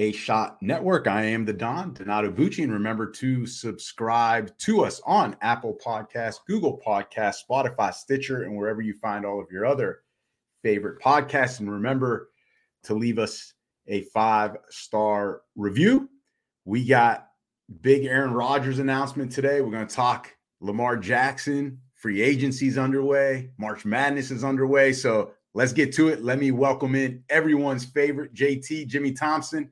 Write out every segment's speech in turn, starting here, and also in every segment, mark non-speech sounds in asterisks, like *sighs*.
a Shot Network. I am the Don, Donato Bucci, and remember to subscribe to us on Apple Podcasts, Google Podcasts, Spotify, Stitcher, and wherever you find all of your other favorite podcasts. And remember to leave us a five star review. We got big Aaron Rodgers announcement today. We're going to talk Lamar Jackson. Free agency's underway. March Madness is underway. So let's get to it. Let me welcome in everyone's favorite JT, Jimmy Thompson.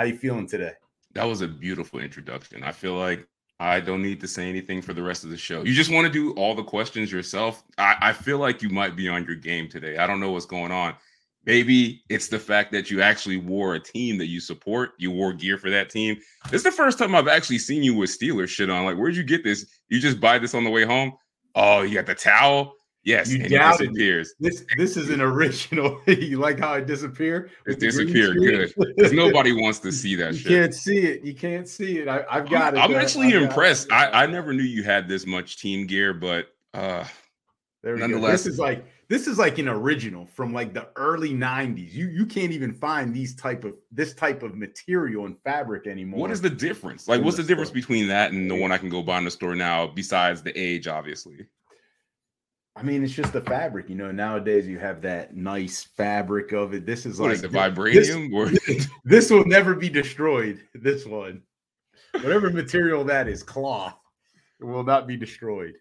How you feeling today? That was a beautiful introduction. I feel like I don't need to say anything for the rest of the show. You just want to do all the questions yourself. I, I feel like you might be on your game today. I don't know what's going on. Maybe it's the fact that you actually wore a team that you support. You wore gear for that team. This is the first time I've actually seen you with Steelers shit on. Like, where'd you get this? You just buy this on the way home? Oh, you got the towel. Yes, you doubted it disappears. *laughs* This this is an original. *laughs* you like how it disappeared? It disappeared. Good. Because nobody wants to see that *laughs* you shit. can't see it. You can't see it. I, have got I'm, it. I'm actually I've impressed. I, I never knew you had this much team gear, but uh There we go. nonetheless- This is like this is like an original from like the early '90s. You you can't even find these type of this type of material and fabric anymore. what is the difference? Like, what's the the difference between that and the one I can go buy in the store now, besides the age, obviously? I mean, it's just the fabric. You know, nowadays you have that nice fabric of it. This is What like is thi- vibranium? or *laughs* This, this will never be destroyed. This one, whatever material that is, cloth, it will not be destroyed.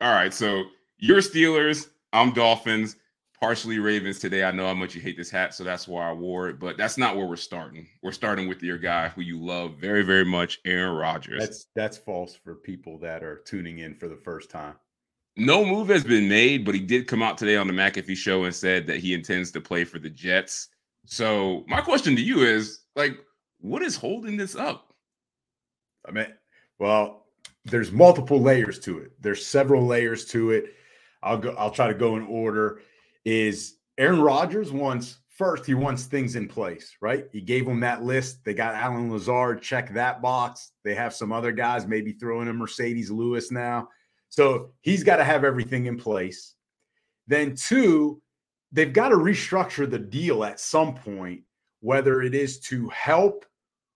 all right, so you're Steelers, I'm Dolphins, partially Ravens today. I know how much you hate this hat, so that's why I wore it, but that's not where we're starting. We're starting with your guy who you love very, very much, Aaron Rodgers. That's that's false for people that are tuning in for the first time. No move has been made, but he did come out today on the McAfee show and said that he intends to play for the Jets. So my question to you is like, what is holding this up? I mean, well, there's multiple layers to it. There's several layers to it. I'll go. I'll try to go in order. Is Aaron Rodgers wants first? He wants things in place, right? He gave them that list. They got Allen Lazard. Check that box. They have some other guys, maybe throwing a Marcedes Lewis now. So he's got to have everything in place. Then two, they've got to restructure the deal at some point, whether it is to help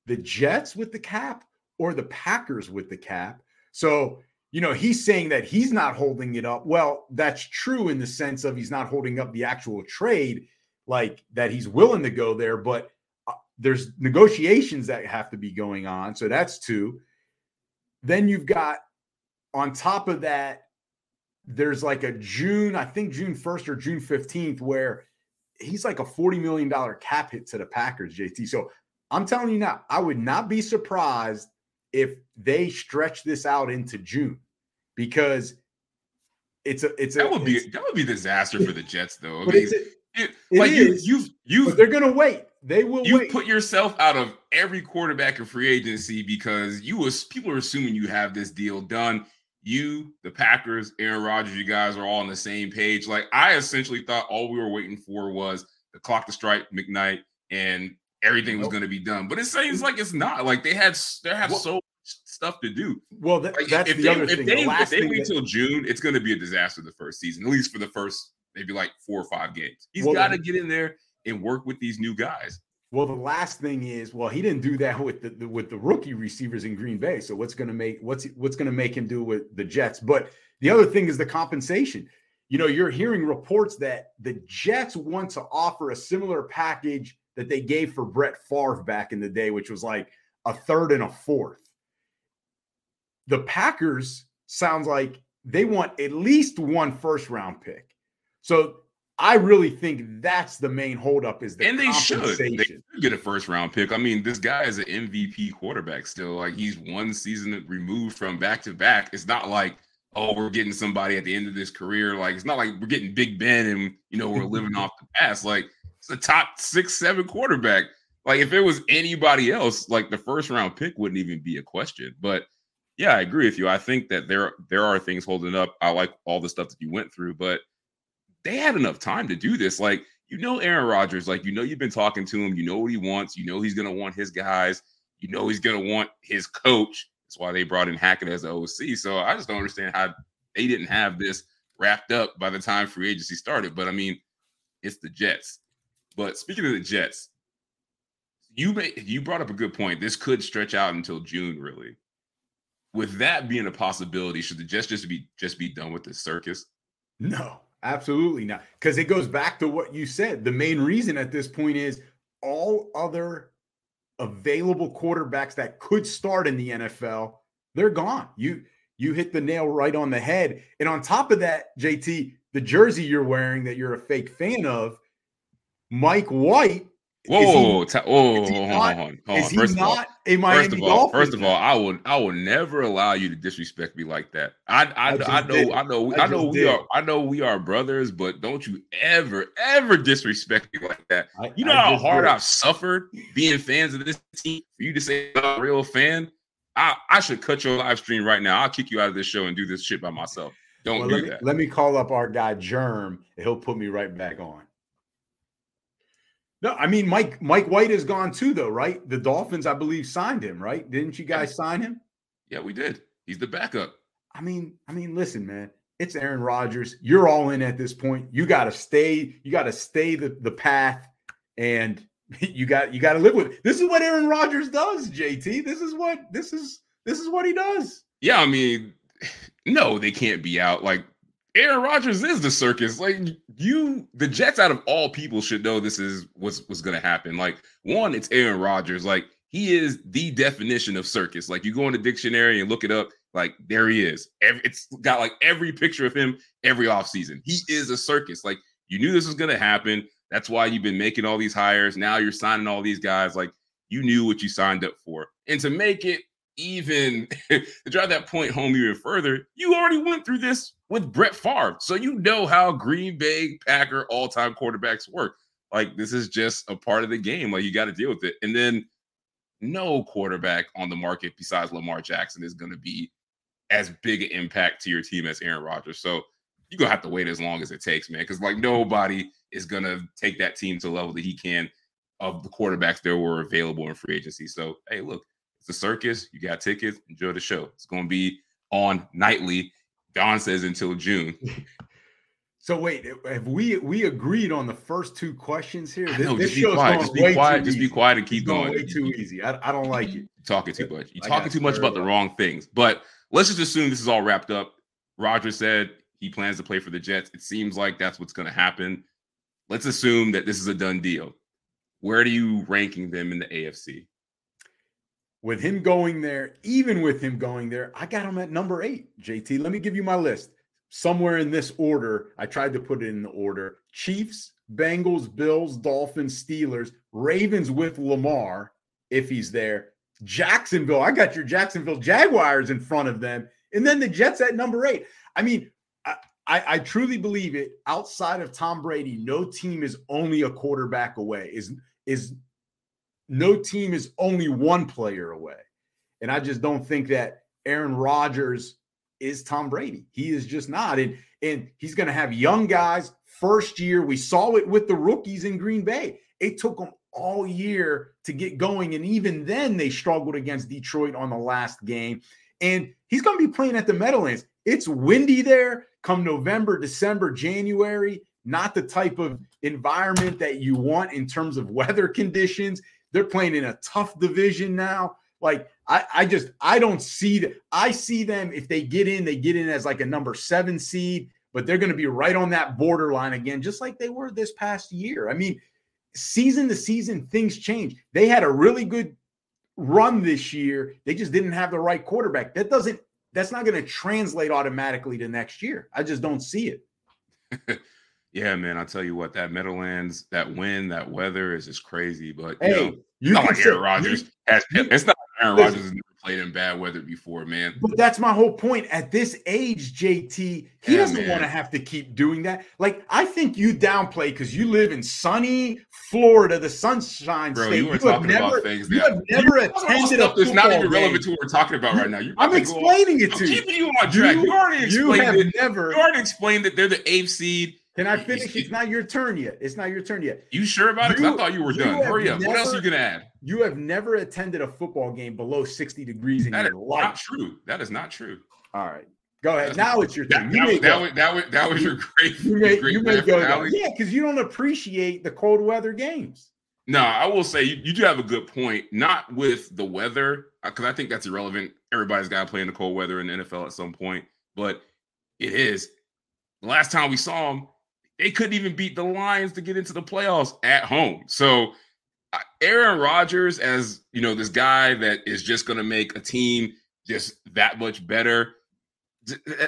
the Jets with the cap or the Packers with the cap. So, you know, he's saying that he's not holding it up. Well, that's true in the sense of he's not holding up the actual trade, like that he's willing to go there, but uh, there's negotiations that have to be going on. So that's two. Then you've got on top of that, there's like a June, I think June 1st or June 15th, where he's like a $40 million cap hit to the Packers, JT. So I'm telling you now, I would not be surprised if they stretch this out into June because it's a it's a That would be that would be disaster for the Jets, though. I mean, it's a, it- it like you, is, you've but you've they're gonna wait. They will you wait. put yourself out of every quarterback in free agency because you was people are assuming you have this deal done. You, the Packers, Aaron Rodgers, you guys are all on the same page. Like I essentially thought all we were waiting for was the clock to strike McKnight and everything was going to be done. But it seems like it's not. Like they had they have Well- so much stuff to do. well, that, Like, that's if the they, other if thing. They, the if they wait that- till June, it's going to be a disaster the first season, at least for the first maybe like four or five games. He's Well, got to get in there and work with these new guys. Well, the last thing is, well, he didn't do that with the, the with the rookie receivers in Green Bay. So what's going to make what's what's going to make him do with the Jets? But the other thing is the compensation. You know, you're hearing reports that the Jets want to offer a similar package that they gave for Brett Favre back in the day, which was like a third and a fourth. The Packers sounds like they want at least one first round pick. So I really think that's the main holdup is the and they should. They should get a first round pick. I mean, this guy is an MVP quarterback still. Like he's one season removed from back to back. It's not like, oh, we're getting somebody at the end of this career. Like it's not like we're getting Big Ben and you know we're living *laughs* off the past. Like it's a top six, seven quarterback. Like if it was anybody else, like the first round pick wouldn't even be a question. But yeah, I agree with you. I think that there there are things holding up. I like all the stuff that you went through, but they had enough time to do this. Like you know, Aaron Rodgers, like you know, you've been talking to him. You know what he wants. You know he's gonna want his guys. You know he's gonna want his coach. That's why they brought in Hackett as the OC. So I just don't understand how they didn't have this wrapped up by the time free agency started. But I mean, it's the Jets. But speaking of the Jets, you may, you brought up a good point. This could stretch out until June, really. With that being a possibility, should the Jets just be just be done with this circus? No, absolutely not. Because it goes back to what you said. The main reason at this point is all other available quarterbacks that could start in the NFL, they're gone. You you hit the nail right on the head. And on top of that, JT, the jersey you're wearing that you're a fake fan of, Mike White. Whoa, he, ta- whoa, hold on, hold on, hold on. First of all, a Miami first of all, first of all, I will, I will never allow you to disrespect me like that. I, I, I, I know, did. I know, I, I know we did. are, I know we are brothers, but don't you ever, ever disrespect me like that. you know how hard did. I've suffered being fans of this team. For you to say I'm a real fan, I, I should cut your live stream right now. I'll kick you out of this show and do this shit by myself. Don't well, do let me, that. Let me call up our guy Germ, and he'll put me right back on. No, I mean Mike Mike White is gone too, though, right? The Dolphins, I believe, signed him, right? Didn't you guys sign him? Yeah, we did. He's the backup. I mean, I mean, listen, man, it's Aaron Rodgers. You're all in at this point. You got to stay. You got to stay the the path, and *laughs* you got you got to live with it. This is what Aaron Rodgers does, JT. This is what this is this is what he does. Yeah, I mean, *sighs* no, they can't be out. Like Aaron Rodgers is the circus. Like you, the Jets, out of all people, should know this is what's what's to happen. Like one, it's Aaron Rodgers. Like he is the definition of circus. Like you go in the dictionary and look it up. Like there he is. Every, it's got like every picture of him every offseason. He is a circus. Like you knew this was to happen. That's why you've been making all these hires. Now you're signing all these guys. Like you knew what you signed up for. And to make it even *laughs* to drive that point home even further, you already went through this with Brett Favre. So you know how Green Bay Packer all-time quarterbacks work. Like this is just a part of the game. Like you got to deal with it. And then no quarterback on the market besides Lamar Jackson is going to be as big an impact to your team as Aaron Rodgers. So you're gonna have to wait as long as it takes, man. Because like nobody is gonna take that team to the level that he can of the quarterbacks that were available in free agency. So hey, look, it's a circus. You got tickets. Enjoy the show. It's gonna be on nightly. Don says until June. *laughs* So wait, have we we agreed on the first two questions here? This, know, this just be quiet. Just be quiet. Just be quiet and keep going. Way too easy. I, I don't like it. You're *laughs* talking too much. You're talking too much about the wrong things. But let's just assume this is all wrapped up. Roger said he plans to play for the Jets. It seems like that's what's going to happen. Let's assume that this is a done deal. Where are you ranking them in the AFC? With him going there, even with him going there, I got him at number eight. JT, let me give you my list. Somewhere in this order, I tried to put it in the order Chiefs, Bengals, Bills, Dolphins, Steelers, Ravens with Lamar, if he's there, Jacksonville. I got your Jacksonville Jaguars in front of them. And then the Jets at number eight. I mean, I, I, truly believe it. Outside of Tom Brady, no team is only a quarterback away. Is is no team is only one player away, and I just don't think that Aaron Rodgers is Tom Brady. He is just not, and and he's going to have young guys. First year, we saw it with the rookies in Green Bay. It took them all year to get going, and even then, they struggled against Detroit on the last game. And he's going to be playing at the Meadowlands. It's windy there come November, December, January, not the type of environment that you want in terms of weather conditions. They're playing in a tough division now. Like I, I just I don't see that. I see them if they get in, they get in as like a number seven seed, but they're going to be right on that borderline again, just like they were this past year. I mean, season to season, things change. They had a really good run this year. They just didn't have the right quarterback. That doesn't that's not going to translate automatically to next year. I just don't see it. *laughs* yeah, man. I'll tell you what, that Meadowlands, that wind, that weather is just crazy. But hey, you know, you not like Aaron Rodgers. You, has, it's not Aaron Rodgers has never played in bad weather before, man. But that's my whole point. At this age, JT, he Yeah, doesn't want to have to keep doing that. Like, I think you downplay because you live in sunny Florida, the sunshine Bro, state. you were talking never, about things you that have never You're talking about attended a that's not even relevant game. to what we're talking about right now. You're I'm about to go off- explaining it I'm to you. keeping you on track. You, already you explained have it. never. You already explained that they're the eighth seed. Can I finish? It's not your turn yet. It's not your turn yet. You sure about it? You- I thought you were you done. Hurry up. what else are you never- gonna add? You have never attended a football game below 60 degrees in That is your not life. true. That is not true. All right. Go ahead. That's- Now it's your turn. that, You was, that, was, that, was, that was your *laughs* great, You may, great you may go. there. Yeah, because you don't appreciate the cold weather games. No, I will say you, you do have a good point. Not with the weather, uh, because I think that's irrelevant. Everybody's got to play in the cold weather in the NFL at some point, but it is. The last time we saw them, they couldn't even beat the Lions to get into the playoffs at home. So, Aaron Rodgers, as you know, this guy that is just going to make a team just that much better.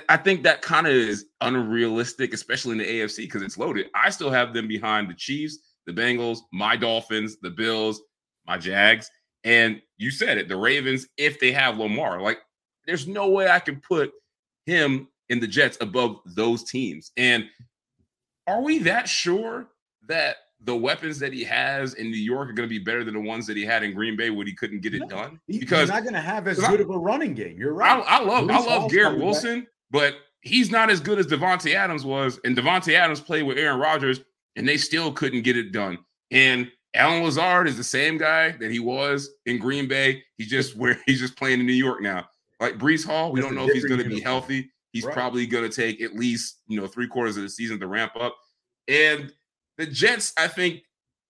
I think that kind of is unrealistic, especially in the AFC because it's loaded. I still have them behind the Chiefs, the Bengals, my Dolphins, the Bills, my Jags, and you said it, the Ravens. If they have Lamar, like, there's no way I can put him in the Jets above those teams. And are we that sure that the weapons that he has in New York are going to be better than the ones that he had in Green Bay when he couldn't get it No, done? Because he's not going to have as 'cause I- good of a running game. You're I, right. I love Breece I love Hall's Garrett coming back. Wilson, but he's not as good as Davante Adams was. And Davante Adams played with Aaron Rodgers, and they still couldn't get it done. And Allen Lazard is the same guy that he was in Green Bay. He's just *laughs* where he's just playing in New York now. Like Breece Hall, we Just don't know if he's going to be healthy. He's Right. probably going to take at least you know three quarters of the season to ramp up. And the Jets, I think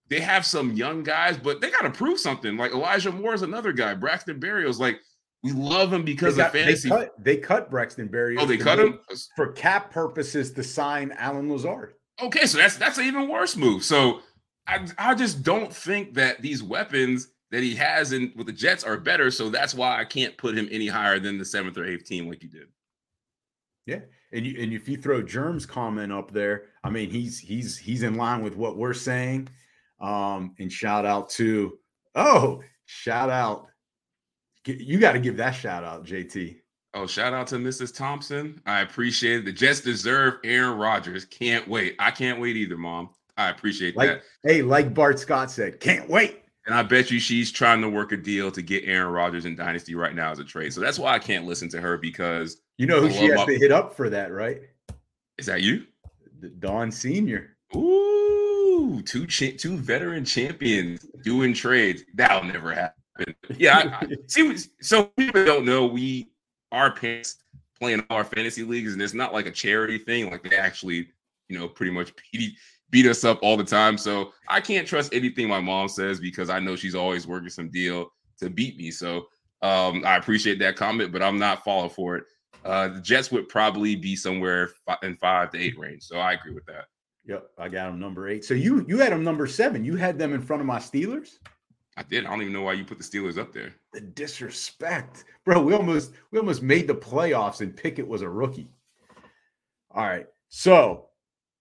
they have some young guys, but they got to prove something. Like Elijah Moore is another guy. Braxton Berrios, like we love him because got- of they fantasy. cut, they cut Braxton Berrios. Oh, they cut him. for cap purposes to sign Allen Lazard. Okay, so that's that's an even worse move. So I I just don't think that these weapons that he has in with the Jets are better. So that's why I can't put him any higher than the seventh or eighth team like you did. And you, and if you throw Germ's comment up there, I mean he's he's he's in line with what we're saying. Um, and shout out to oh, shout out. You got to give that shout out, JT. Oh, shout out to Mrs. Thompson. I appreciate it. The Jets deserve Aaron Rodgers. Can't wait. I can't wait either, Mom. I appreciate Like that. hey, like Bart Scott said, can't wait. And I bet you she's trying to work a deal to get Aaron Rodgers in Dynasty right now as a trade. So that's why I can't listen to her because You know who I she has my- to hit up for that, right? is that you? D- Don Senior. Ooh, two cha- two veteran champions doing trades. That'll never happen. Yeah, I, I, *laughs* see. So people don't know we our parents playing our fantasy leagues, and it's not like a charity thing. Like they actually, you know, pretty much *laughs* beat beat us up all the time. So I can't trust anything my mom says because I know she's always working some deal to beat me. So um, I appreciate that comment, but I'm not falling for it. Uh, the Jets would probably be somewhere in five to eight range. So I agree with that. Yep, I got them number eight. So you you had them number seven. You had them in front of my Steelers. I did. I don't even know why you put the Steelers up there. The disrespect, bro. We almost we almost made the playoffs, and Pickett was a rookie. All right, so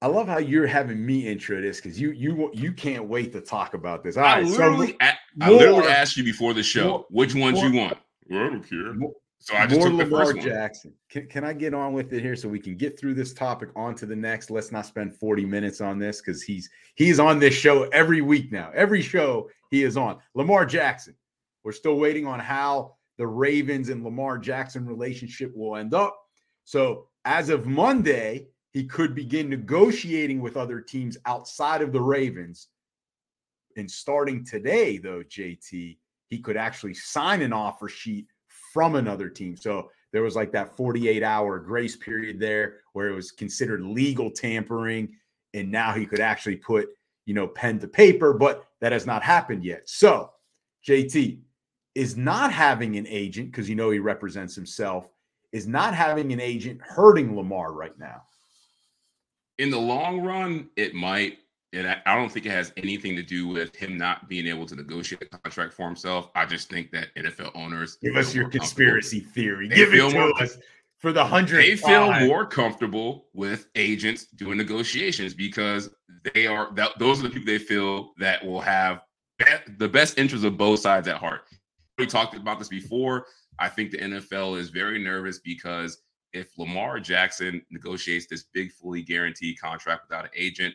I love how you're having me intro this because you you you can't wait to talk about this. All I right, literally, so I literally asked you before the show more- which ones more- you want. Well, I don't care. More- So I just more Lamar. Jackson. Can, can I get on with it here so we can get through this topic on to the next? Let's not spend 40 minutes on this because he's he's on this show every week now. Every show he is on. Lamar Jackson. We're still waiting on how the Ravens and Lamar Jackson relationship will end up. So as of Monday, he could begin negotiating with other teams outside of the Ravens. And starting today, though, JT, he could actually sign an offer sheet from another team. So there was like that 48 hour grace period there where it was considered legal tampering. And now he could actually put, you know, pen to paper, but that has not happened yet. So JT is not having an agent because you know he represents himself, is not having an agent hurting Lamar right now. In the long run, it might. And I I don't think it has anything to do with him not being able to negotiate a contract for himself. I just think that NFL owners Give us your conspiracy theory. They Give it to more- us for the hundred. They feel more comfortable with agents doing negotiations because they are that those are the people they feel that will have be- the best interests of both sides at heart. We talked about this before. I think the NFL is very nervous because if Lamar Jackson negotiates this big, fully guaranteed contract without an agent,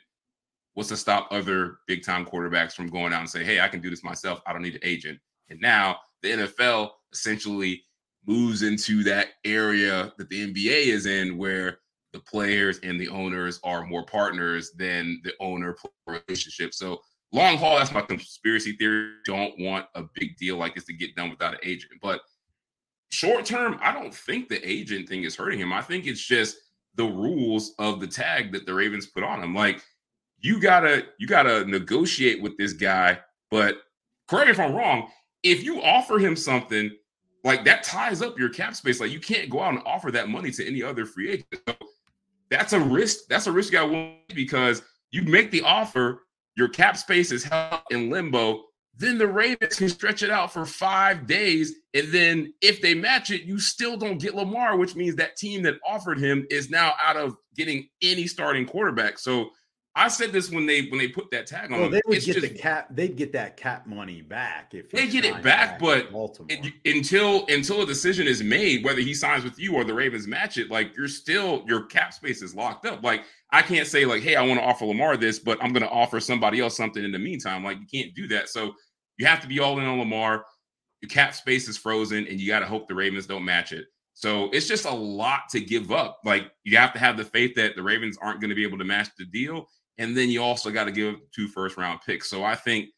what's to stop other big time quarterbacks from going out and say, "Hey, I can do this myself. I don't need an agent." And now the NFL essentially moves into that area that the NBA is in, where the players and the owners are more partners than the owner relationship. So long haul, that's my conspiracy theory. Don't want a big deal like this to get done without an agent. But short term, I don't think the agent thing is hurting him. I think it's just the rules of the tag that the Ravens put on him. Like you gotta you gotta negotiate with this guy. But correct me if I'm wrong. If you offer him something like that ties up your cap space. Like you can't go out and offer that money to any other free agent. So that's a risk. That's a risk I want because you make the offer, your cap space is held in limbo. Then the Ravens can stretch it out for five days. And then if they match it, you still don't get Lamar, which means that team that offered him is now out of getting any starting quarterback. So I said this when they when they put that tag on. Well, they would get just, the cap. They'd get that cap money back if they get it back. But it, until until a decision is made, whether he signs with you or the Ravens match it, like you're still your cap space is locked up. Like I can't say like, hey, I want to offer Lamar this, but I'm going to offer somebody else something in the meantime. Like you can't do that. So you have to be all in on Lamar. Your cap space is frozen, and you got to hope the Ravens don't match it. So it's just a lot to give up. Like you have to have the faith that the Ravens aren't going to be able to match the deal and then you also got to give two first round picks. So I think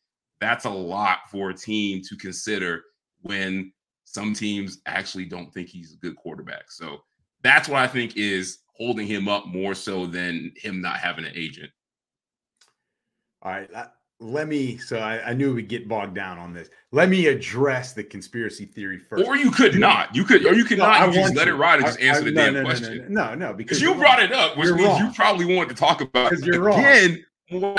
that's a lot for a team to consider when some teams actually don't think he's a good quarterback. So that's what I think is holding him up more so than him not having an agent. All right let me so I, I, knew we'd get bogged down on this. Let me address the conspiracy theory first. Or you could not. You could or you could no, not. Just let to. it ride and just answer I, the no, damn no, question. no no, because you brought it up which means wrong. you probably wanted to talk about because you're again wrong.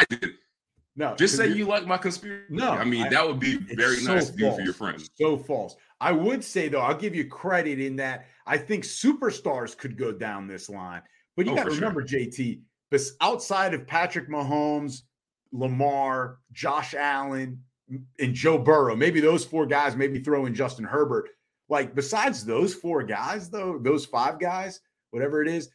no just say you like my conspiracy. No i mean that would be very so nice to do for your friends so false. I would say though i'll give you credit in that i think superstars could go down this line. But you oh, got to remember sure. jt outside of patrick mahomes Lamar, Josh Allen, and Joe Burrow. Maybe those four guys, maybe throw in Justin Herbert. Like, besides those four guys, though, those five guys, whatever it is,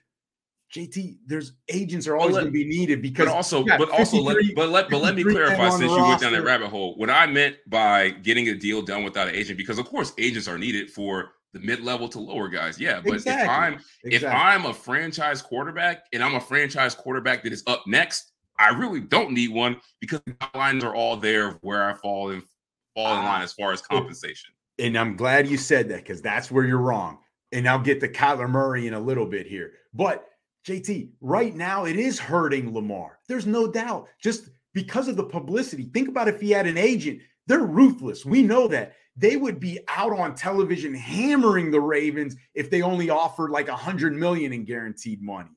JT, there's agents are always going to be needed because but also, but also, let, but let but let me clarify since you went down that rabbit hole. What I meant by getting a deal done without an agent, because of course agents are needed for the mid-level to lower guys. Yeah, but exactly. if I'm exactly. if I'm a franchise quarterback and I'm a franchise quarterback that is up next, I really don't need one because the guidelines are all there where I fall in fall in ah, line as far as compensation. And I'm glad you said that because that's where you're wrong. And I'll get to Kyler Murray in a little bit here. But JT, right now it is hurting Lamar. There's no doubt. Just because of the publicity. Think about if he had an agent. They're ruthless. We know that. They would be out on television hammering the Ravens if they only offered like a hundred million in guaranteed money.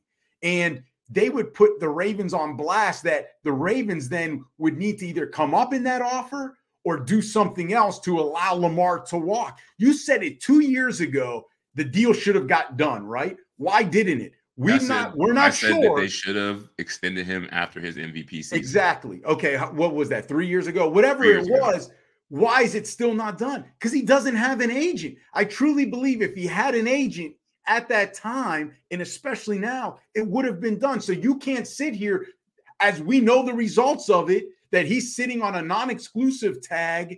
And they would put the Ravens on blast that the Ravens then would need to either come up in that offer or do something else to allow Lamar to walk. You said it two years ago. The deal should have got done, right? Why didn't it? We not we're not sure. they should have extended him after his MVP season. Exactly. Okay, what was that? Three years ago, whatever years it was. Ago. Why is it still not done? Because he doesn't have an agent. I truly believe if he had an agent, at that time, and especially now, it would have been done. So you can't sit here as we know the results of it that he's sitting on a non exclusive tag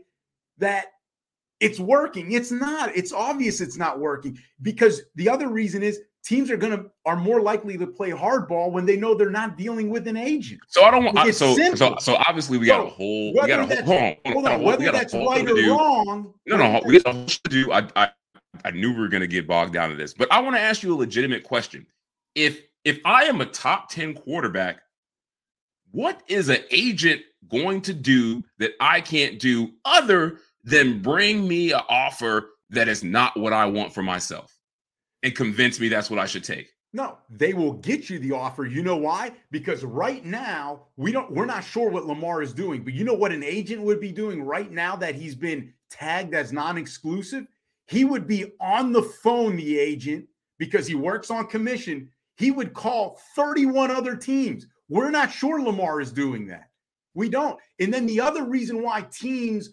that it's working. It's not. It's obvious it's not working because the other reason is teams are going to are more likely to play hardball when they know they're not dealing with an agent. So I don't want so, so so obviously we got a whole we got a whole, hold on, hold on, whether that's right or wrong. No, no, we got to do. I, I I knew we were going to get bogged down in this, but I want to ask you a legitimate question. If if I am a top 10 quarterback, what is an agent going to do that I can't do other than bring me an offer that is not what I want for myself and convince me that's what I should take? No, they will get you the offer. You know why? Because right now, we don't we're not sure what Lamar is doing, but you know what an agent would be doing right now that he's been tagged as non-exclusive? He would be on the phone, the agent, because he works on commission. He would call 31 other teams. We're not sure Lamar is doing that. We don't. And then the other reason why teams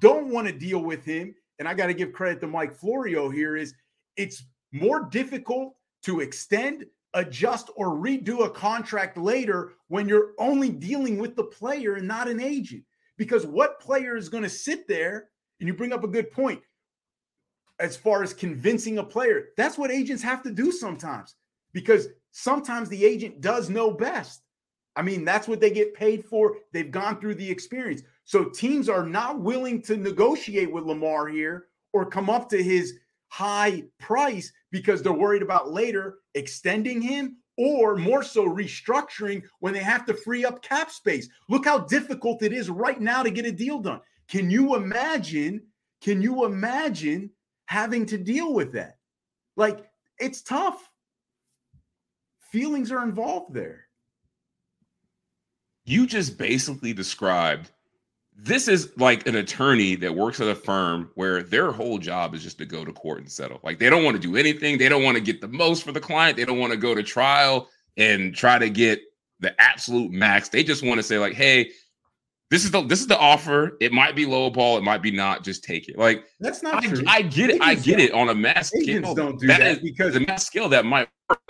don't want to deal with him, and I got to give credit to Mike Florio here, is it's more difficult to extend, adjust, or redo a contract later when you're only dealing with the player and not an agent. Because what player is going to sit there? And you bring up a good point as far as convincing a player. That's what agents have to do sometimes because sometimes the agent does know best. I mean, that's what they get paid for. They've gone through the experience. So teams are not willing to negotiate with Lamar here or come up to his high price because they're worried about later extending him or more so restructuring when they have to free up cap space. Look how difficult it is right now to get a deal done. Can you imagine? Can you imagine having to deal with that? Like, it's tough. Feelings are involved there you just basically described this is like an attorney that works at a firm where their whole job is just to go to court and settle. Like they don't want to do anything. They don't want to get the most for the client. They don't want to go to trial and try to get the absolute max. They just want to say like, "Hey, this is the this is the offer. It might be low ball. It might be not. Just take it." Like that's not I, true. I get it. I get it on a mass Agents scale. Don't do that, that is, because the mass scale that might. Work.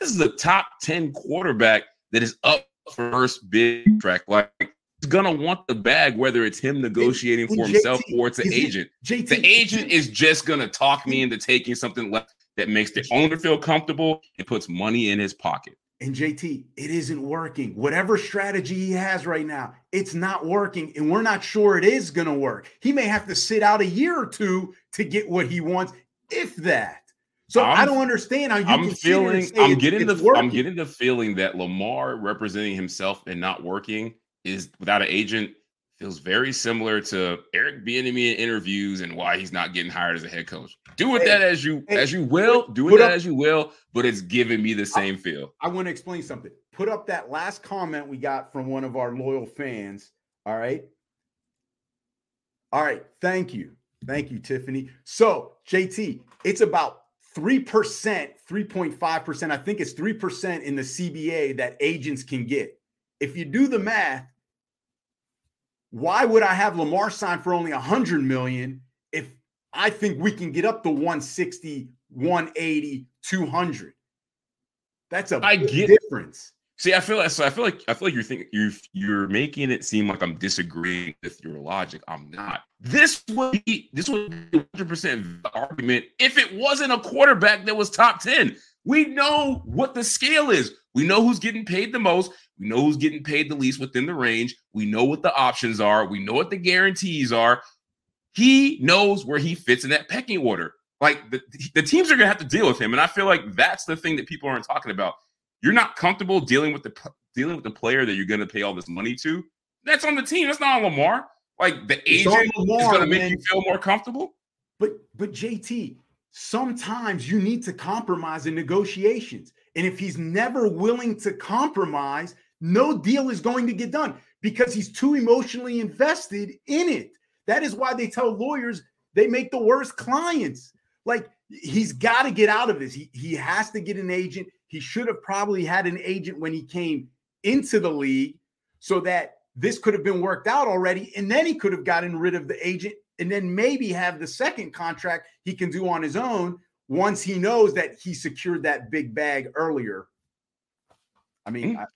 This is a top ten quarterback that is up first big track. Like he's gonna want the bag, whether it's him negotiating for himself or it's an agent. JT, the agent is just gonna talk me into taking something left that makes the owner feel comfortable and puts money in his pocket. And JT, it isn't working. Whatever strategy he has right now, it's not working. And we're not sure it is going to work. He may have to sit out a year or two to get what he wants, if that. So I'm, I do not understand how you I'm feeling I'm getting the working. I'm getting the feeling that Lamar representing himself and not working is without an agent feels very similar to Eric Bieniemy in interviews and why he's not getting hired as a head coach. Do with hey, that as you hey, as you will. Do with that up, as you will, but it's giving me the same I, feel. I want to explain something. Put up that last comment we got from one of our loyal fans. All right. All right. Thank you. Thank you, Tiffany. So, JT, it's about 3%, 3.5%, I think it's 3% in the CBA that agents can get. If you do the math, why would I have Lamar sign for only 100 million if I think we can get up to 160, 180, 200? That's a I get, difference. See, I feel like so I feel like I feel like you're thinking you're you're making it seem like I'm disagreeing with your logic. I'm not. This would be this would be 100 percent argument if it wasn't a quarterback that was top 10. We know what the scale is. We know who's getting paid the most. We know who's getting paid the least within the range. We know what the options are. We know what the guarantees are. He knows where he fits in that pecking order. Like the, the teams are gonna have to deal with him. And I feel like that's the thing that people aren't talking about you're not comfortable dealing with the dealing with the player that you're going to pay all this money to, that's on the team. That's not on Lamar. Like the agent Lamar, is going to make man. you feel more comfortable. But but JT, sometimes you need to compromise in negotiations. And if he's never willing to compromise, no deal is going to get done because he's too emotionally invested in it. That is why they tell lawyers they make the worst clients. Like he's got to get out of this. He, he has to get an agent. He should have probably had an agent when he came into the league so that this could have been worked out already. And then he could have gotten rid of the agent and then maybe have the second contract he can do on his own once he knows that he secured that big bag earlier. I mean, mm-hmm. I,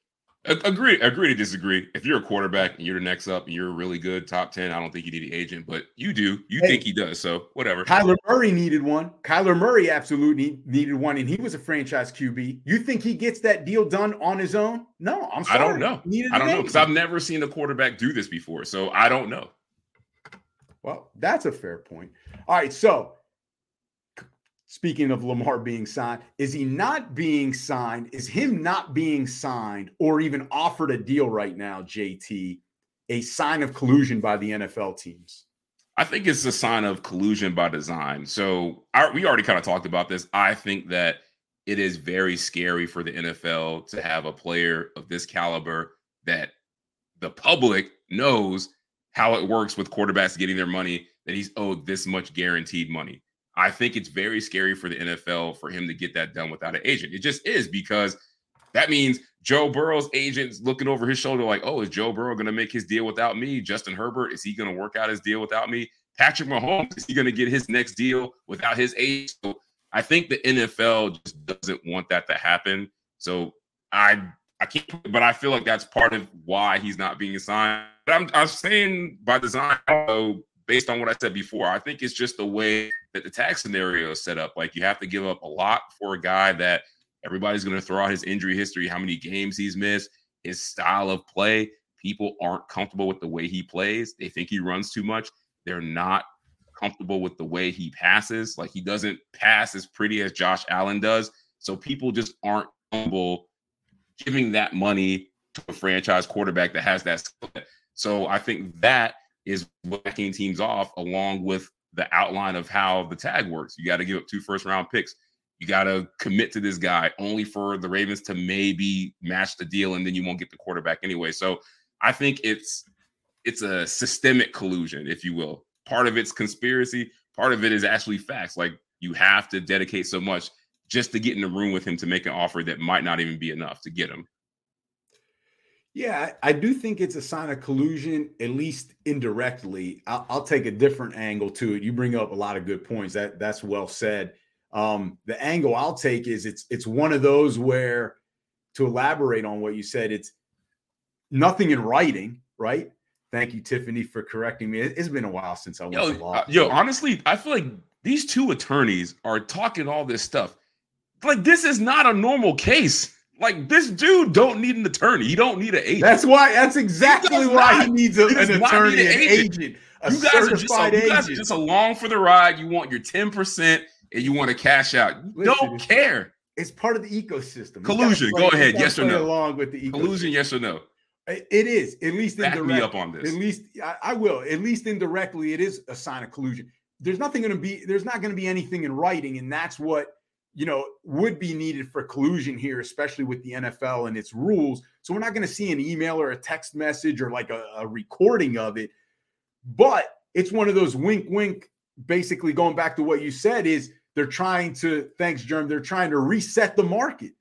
Agree, agree to disagree. If you're a quarterback and you're the next up and you're really good, top 10, I don't think you need an agent, but you do. You hey, think he does. So whatever. Kyler Murray needed one. Kyler Murray absolutely needed one, and he was a franchise QB. You think he gets that deal done on his own? No, I'm sorry. I don't know. I don't know because I've never seen a quarterback do this before. So I don't know. Well, that's a fair point. All right. So Speaking of Lamar being signed, is he not being signed? Is him not being signed or even offered a deal right now, JT, a sign of collusion by the NFL teams? I think it's a sign of collusion by design. So we already kind of talked about this. I think that it is very scary for the NFL to have a player of this caliber that the public knows how it works with quarterbacks getting their money, that he's owed this much guaranteed money. I think it's very scary for the NFL for him to get that done without an agent. It just is because that means Joe Burrow's agent's looking over his shoulder, like, oh, is Joe Burrow going to make his deal without me? Justin Herbert, is he going to work out his deal without me? Patrick Mahomes, is he going to get his next deal without his agent? So I think the NFL just doesn't want that to happen. So I I can't, but I feel like that's part of why he's not being signed. But I'm I'm saying by design, based on what I said before, I think it's just the way that the tag scenario is set up. Like you have to give up a lot for a guy that everybody's going to throw out his injury history, how many games he's missed, his style of play. People aren't comfortable with the way he plays. They think he runs too much. They're not comfortable with the way he passes. Like he doesn't pass as pretty as Josh Allen does. So people just aren't comfortable giving that money to a franchise quarterback that has that skill. So I think that is backing teams off along with the outline of how the tag works. You got to give up two first round picks. You got to commit to this guy only for the Ravens to maybe match the deal and then you won't get the quarterback anyway. So I think it's it's a systemic collusion, if you will. Part of it's conspiracy, part of it is actually facts. Like you have to dedicate so much just to get in the room with him to make an offer that might not even be enough to get him. Yeah, I do think it's a sign of collusion, at least indirectly. I'll, I'll, take a different angle to it. You bring up a lot of good points. That that's well said. Um, the angle I'll take is it's it's one of those where, to elaborate on what you said, it's nothing in writing, right? Thank you, Tiffany, for correcting me. It's been a while since I went yo, to law. Uh, yo, honestly, I feel like these two attorneys are talking all this stuff like this is not a normal case. Like this dude don't need an attorney. He don't need an agent. That's why. That's exactly he why not. he needs a, he an attorney, an agent. agent you guys are just a, you guys are just along for the ride. You want your ten percent and you want to cash out. You Listen, don't care. It's part of the ecosystem. Collusion. Play, Go ahead. Yes or no. Along with the ecosystem. collusion. Yes or no. It is at least Back indirect, me up on this. At least I, I will. At least indirectly, it is a sign of collusion. There's nothing going to be. There's not going to be anything in writing, and that's what you know, would be needed for collusion here, especially with the NFL and its rules. So we're not going to see an email or a text message or like a, a, recording of it. But it's one of those wink, wink, basically going back to what you said is they're trying to, thanks, Germ, they're trying to reset the market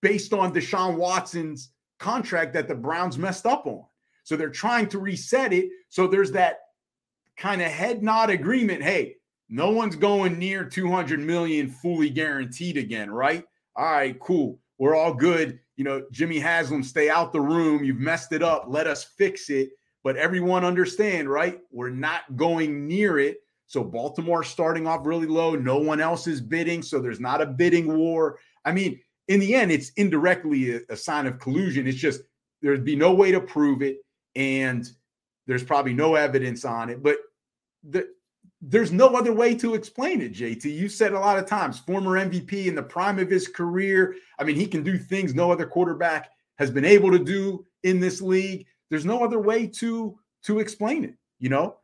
based on Deshaun Watson's contract that the Browns messed up on. So they're trying to reset it. So there's that kind of head nod agreement. Hey, no one's going near 200 million fully guaranteed again, right? All right, cool. We're all good. You know, Jimmy Haslam, stay out the room. You've messed it up. Let us fix it. But everyone understand, right? We're not going near it. So Baltimore starting off really low. No one else is bidding. So there's not a bidding war. I mean, in the end, it's indirectly a, a sign of collusion. It's just there'd be no way to prove it. And there's probably no evidence on it. But the there's no other way to explain it, JT. You said a lot of times, former MVP in the prime of his career. I mean, he can do things no other quarterback has been able to do in this league. There's no other way to to explain it. You know,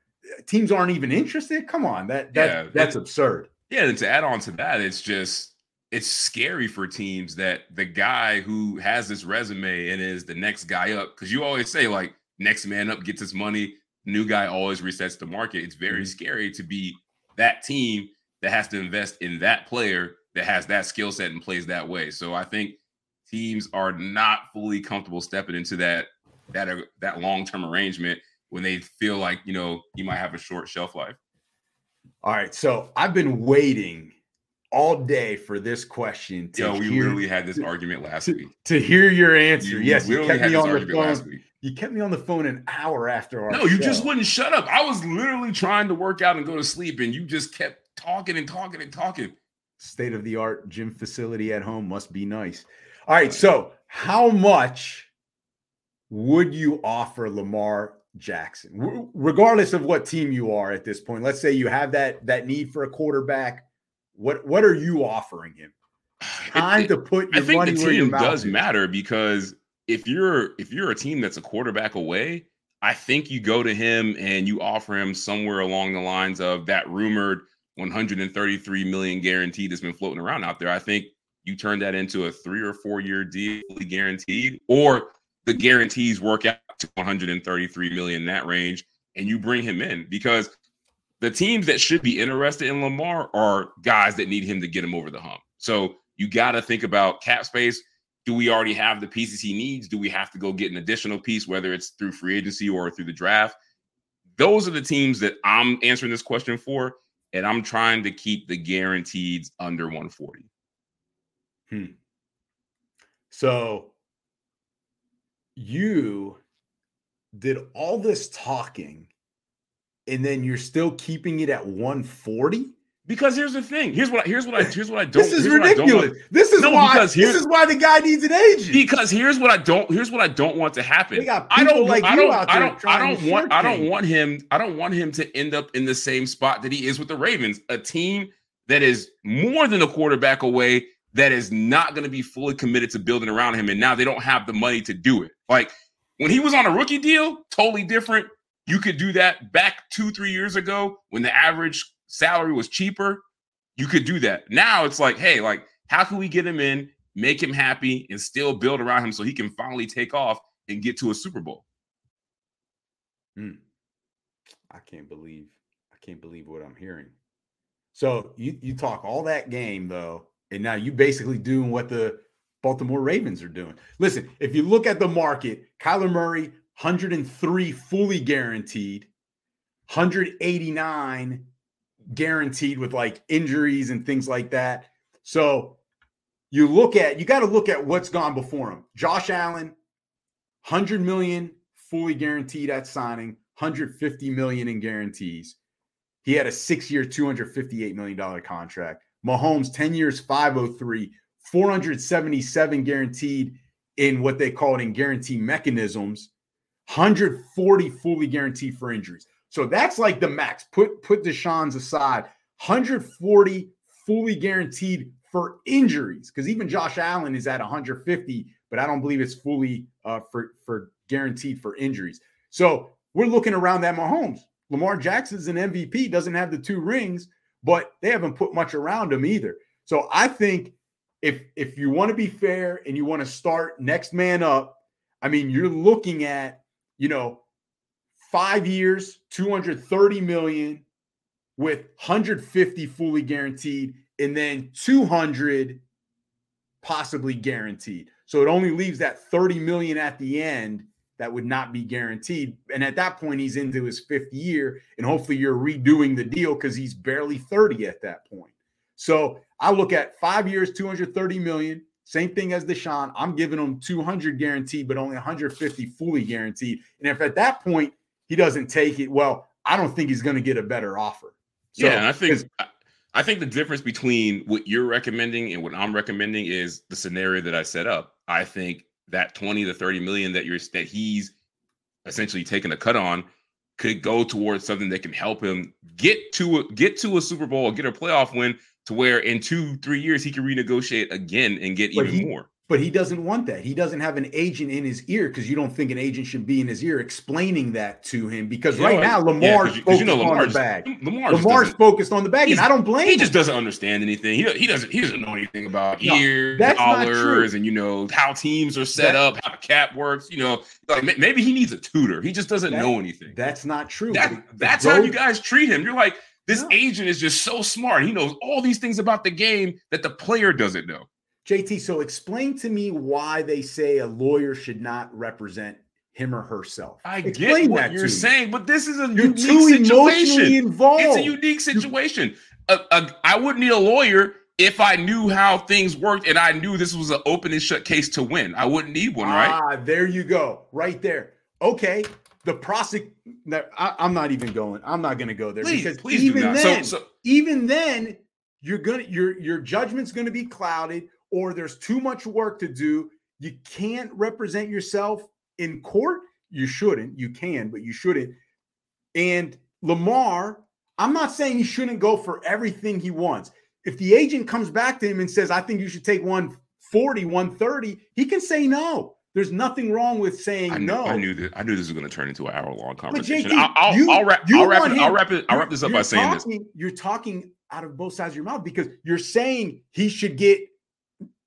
teams aren't even interested. Come on, that that yeah, that's absurd. Yeah, and to add on to that, it's just it's scary for teams that the guy who has this resume and is the next guy up, because you always say like next man up gets his money new guy always resets the market. It's very mm-hmm. scary to be that team that has to invest in that player that has that skill set and plays that way. So I think teams are not fully comfortable stepping into that that uh, that long term arrangement when they feel like you know you might have a short shelf life. All right, so I've been waiting all day for this question. To Yo, we hear, literally had this argument last to, week. To hear your answer, you yes, you kept me on the phone. You kept me on the phone an hour after our. No, you show. just wouldn't shut up. I was literally trying to work out and go to sleep, and you just kept talking and talking and talking. State of the art gym facility at home must be nice. All right, so how much would you offer Lamar Jackson, regardless of what team you are at this point? Let's say you have that that need for a quarterback. What what are you offering him? *sighs* Time it, to put your I think money the team does matter because if you're if you're a team that's a quarterback away, I think you go to him and you offer him somewhere along the lines of that rumored 133 million guarantee that's been floating around out there. I think you turn that into a three or four year deal guaranteed, or the guarantees work out to 133 million in that range, and you bring him in because the teams that should be interested in Lamar are guys that need him to get him over the hump. So you got to think about cap space do we already have the pieces he needs? Do we have to go get an additional piece, whether it's through free agency or through the draft? those are the teams that I'm answering this question for, and I'm trying to keep the guaranteed under 140. Hmm. So you did all this talking and then you're still keeping it at 140? Because here's the thing. Here's what. Here's what I. Here's what I *laughs* don't. This is ridiculous. This is no, why. This is why the guy needs an agent. Because here's what I don't. Here's what I don't want to happen. I don't like I don't. I don't. I don't want. I don't want him. I don't want him to end up in the same spot that he is with the Ravens, a team that is more than a quarterback away, that is not going to be fully committed to building around him, and now they don't have the money to do it. Like when he was on a rookie deal, totally different. You could do that back two, three years ago when the average salary was cheaper, you could do that. Now it's like, hey, like, how can we get him in, make him happy, and still build around him so he can finally take off and get to a Super Bowl? Hmm. I can't believe I can't believe what I'm hearing. So you you talk all that game though, and now you basically doing what the Baltimore Ravens are doing. Listen, if you look at the market, Kyler Murray 103 fully guaranteed, 189 guaranteed with like injuries and things like that. So you look at you got to look at what's gone before him. Josh Allen, 100 million fully guaranteed at signing, 150 million in guarantees. He had a 6-year, 258 million dollar contract. Mahomes 10 years, 503, 477 guaranteed in what they call it in guarantee mechanisms, 140 fully guaranteed for injuries. So that's like the max. Put put Deshaun's aside. 140 fully guaranteed for injuries because even Josh Allen is at 150, but I don't believe it's fully uh, for for guaranteed for injuries. So we're looking around that Mahomes. Lamar Jackson's an MVP, doesn't have the two rings, but they haven't put much around him either. So I think if if you want to be fair and you want to start next man up, I mean, you're looking at you know five years, 230 million with 150 fully guaranteed, and then 200 possibly guaranteed. So it only leaves that 30 million at the end that would not be guaranteed. And at that point, he's into his fifth year, and hopefully you're redoing the deal because he's barely 30 at that point. So I look at five years, 230 million. Same thing as Deshaun. I'm giving him 200 guaranteed, but only 150 fully guaranteed. And if at that point he doesn't take it, well, I don't think he's going to get a better offer. So, yeah, I think I think the difference between what you're recommending and what I'm recommending is the scenario that I set up. I think that 20 to 30 million that you're that he's essentially taking a cut on could go towards something that can help him get to a, get to a Super Bowl, get a playoff win to where in two, three years he can renegotiate again and get but even he, more. But he doesn't want that. He doesn't have an agent in his ear because you don't think an agent should be in his ear explaining that to him. Because you right know, now Lamar's yeah, focused you know, Lamar's, on the bag. Lamar's, Lamar's focused on the bag, and I don't blame. He him. just doesn't understand anything. He, he doesn't he doesn't know anything about no, years, dollars, and you know how teams are set that, up, how the cap works. You know, like maybe he needs a tutor. He just doesn't that, know anything. That's not true. That, that's how you guys treat him. You're like this agent is just so smart. He knows all these things about the game that the player doesn't know. JT, so explain to me why they say a lawyer should not represent him or herself. I explain get what you're saying, but this is a you're unique situation. Involved. It's a unique situation. I wouldn't need a lawyer if I knew how things worked and I knew this was an open and shut case to win. I wouldn't need one, right? Ah, there you go, right there. Okay, the prosec. I, am not even going. I'm not going to go there please, because please even then, so, so, even then, you're gonna your your judgment's going to be clouded or there's too much work to do. You can't represent yourself in court. You shouldn't. You can, but you shouldn't. And Lamar, I'm not saying he shouldn't go for everything he wants. If the agent comes back to him and says, I think you should take 140, 130, he can say no. There's nothing wrong with saying I knew, no. I knew that. I knew this was going to turn into an hour long conversation. JT, I'll, I'll, you, I'll, wrap, I'll, wrap it, I'll wrap it. I'll wrap this up by saying talking, this. You're talking out of both sides of your mouth because you're saying he should get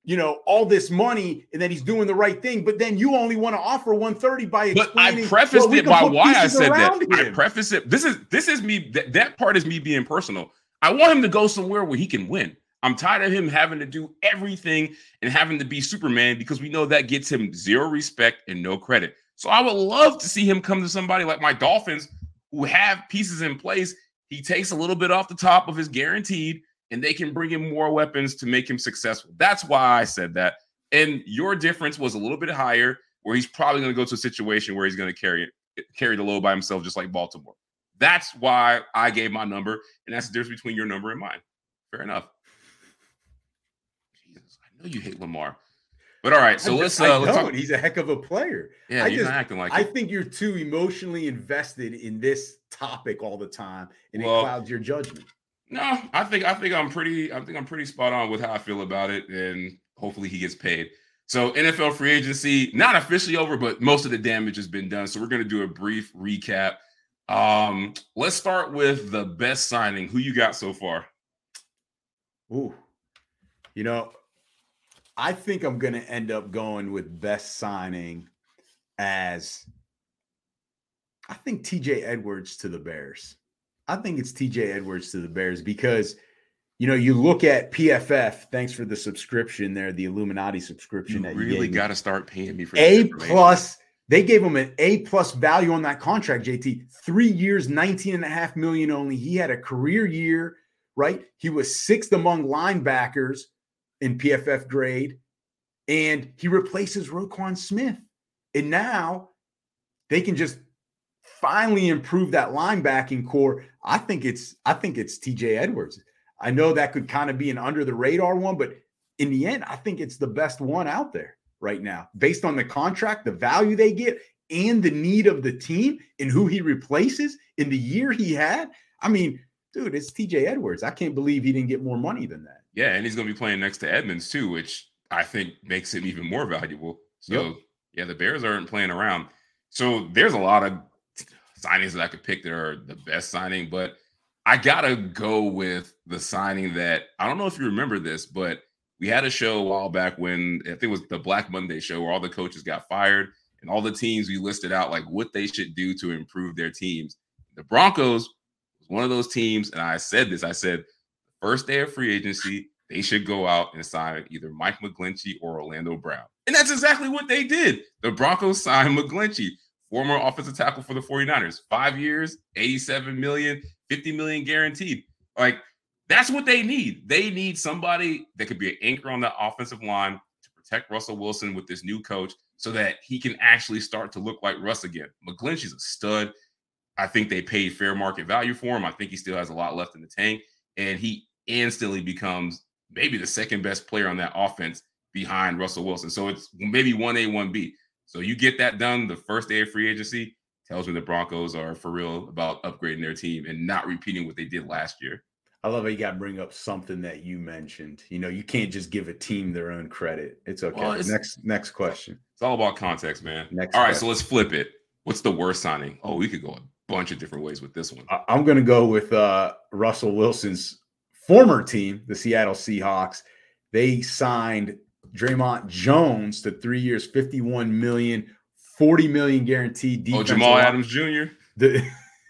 you know, all this money and that he's doing the right thing, but then you only want to offer 130 by But I prefaced well, it by why I said that. Him. I preface it. This is this is me. That, that part is me being personal. I want him to go somewhere where he can win. I'm tired of him having to do everything and having to be Superman because we know that gets him zero respect and no credit. So I would love to see him come to somebody like my Dolphins who have pieces in place, he takes a little bit off the top of his guaranteed, and they can bring him more weapons to make him successful. That's why I said that. And your difference was a little bit higher, where he's probably going to go to a situation where he's going to carry it, carry the load by himself, just like Baltimore. That's why I gave my number, and that's the difference between your number and mine. Fair enough. Jesus, I know you hate Lamar. But all right, so I let's uh let's talk. He's a heck of a player. Yeah, I you're just- not acting like I it. think you're too emotionally invested in this topic all the time, and Well- it clouds your judgment. No, I think I think I'm pretty I think I'm pretty spot on with how I feel about it, and hopefully he gets paid. So NFL free agency not officially over, but most of the damage has been done. So we're gonna do a brief recap. Um, let's start with the best signing. Who you got so far? Ooh, you know, I think I'm to end up going with best signing as I think TJ Edwards to the Bears. I think it's TJ Edwards to the Bears because you know you look at PFF. Thanks for the subscription there, the Illuminati subscription. You that you really got to start paying me for A plus. They gave him an A plus value on that contract, JT. Three years, 19 and a half million only. He had a career year, right? He was sixth among linebackers in PFF grade, and he replaces Roquan Smith. And now they can just finally improve that linebacking core. I think it's I think it's TJ Edwards. I know that could kind of be an under the radar one, but in the end, I think it's the best one out there right now, based on the contract, the value they get, and the need of the team and who he replaces in the year he had. I mean, dude, it's TJ Edwards. I can't believe he didn't get more money than that. Yeah, and he's gonna be playing next to Edmunds too, which I think makes him even more valuable. So Yep. yeah, the Bears aren't playing around. So there's a lot of signings that I could pick that are the best signing, but I gotta go with the signing that I don't know if you remember this, but we had a show a while back when I think it was the Black Monday show where all the coaches got fired and all the teams we listed out like what they should do to improve their teams. The Broncos was one of those teams, and I said this. I said first day of free agency, they should go out and sign either Mike McGlinchey or Orlando Brown. And that's exactly what they did. The Broncos signed McGlinchey, former offensive tackle for the 49ers, five years, 87 million, 50 million guaranteed. Like, that's what they need. They need somebody that could be an anchor on the offensive line to protect Russell Wilson with this new coach so that he can actually start to look like Russ again. McGlinchey's a stud. I think they paid fair market value for him. I think he still has a lot left in the tank. And he instantly becomes maybe the second best player on that offense behind Russell Wilson. So it's maybe 1A, 1B. So you get that done the first day of free agency, tells me the Broncos are for real about upgrading their team and not repeating what they did last year. I love how you got to bring up something that you mentioned. You know, you can't just give a team their own credit. It's okay. Well, it's- next next question. It's all about context, man. Next all right, question. so let's flip it. What's the worst signing? Oh, we could go a bunch of different ways with this one. I'm going to go with uh, Russell Wilson's former team, the Seattle Seahawks. They signed Dre'Mont Jones to three years, 51 million, 40 million guaranteed. Oh, Jamal line- Adams Jr. the, *laughs*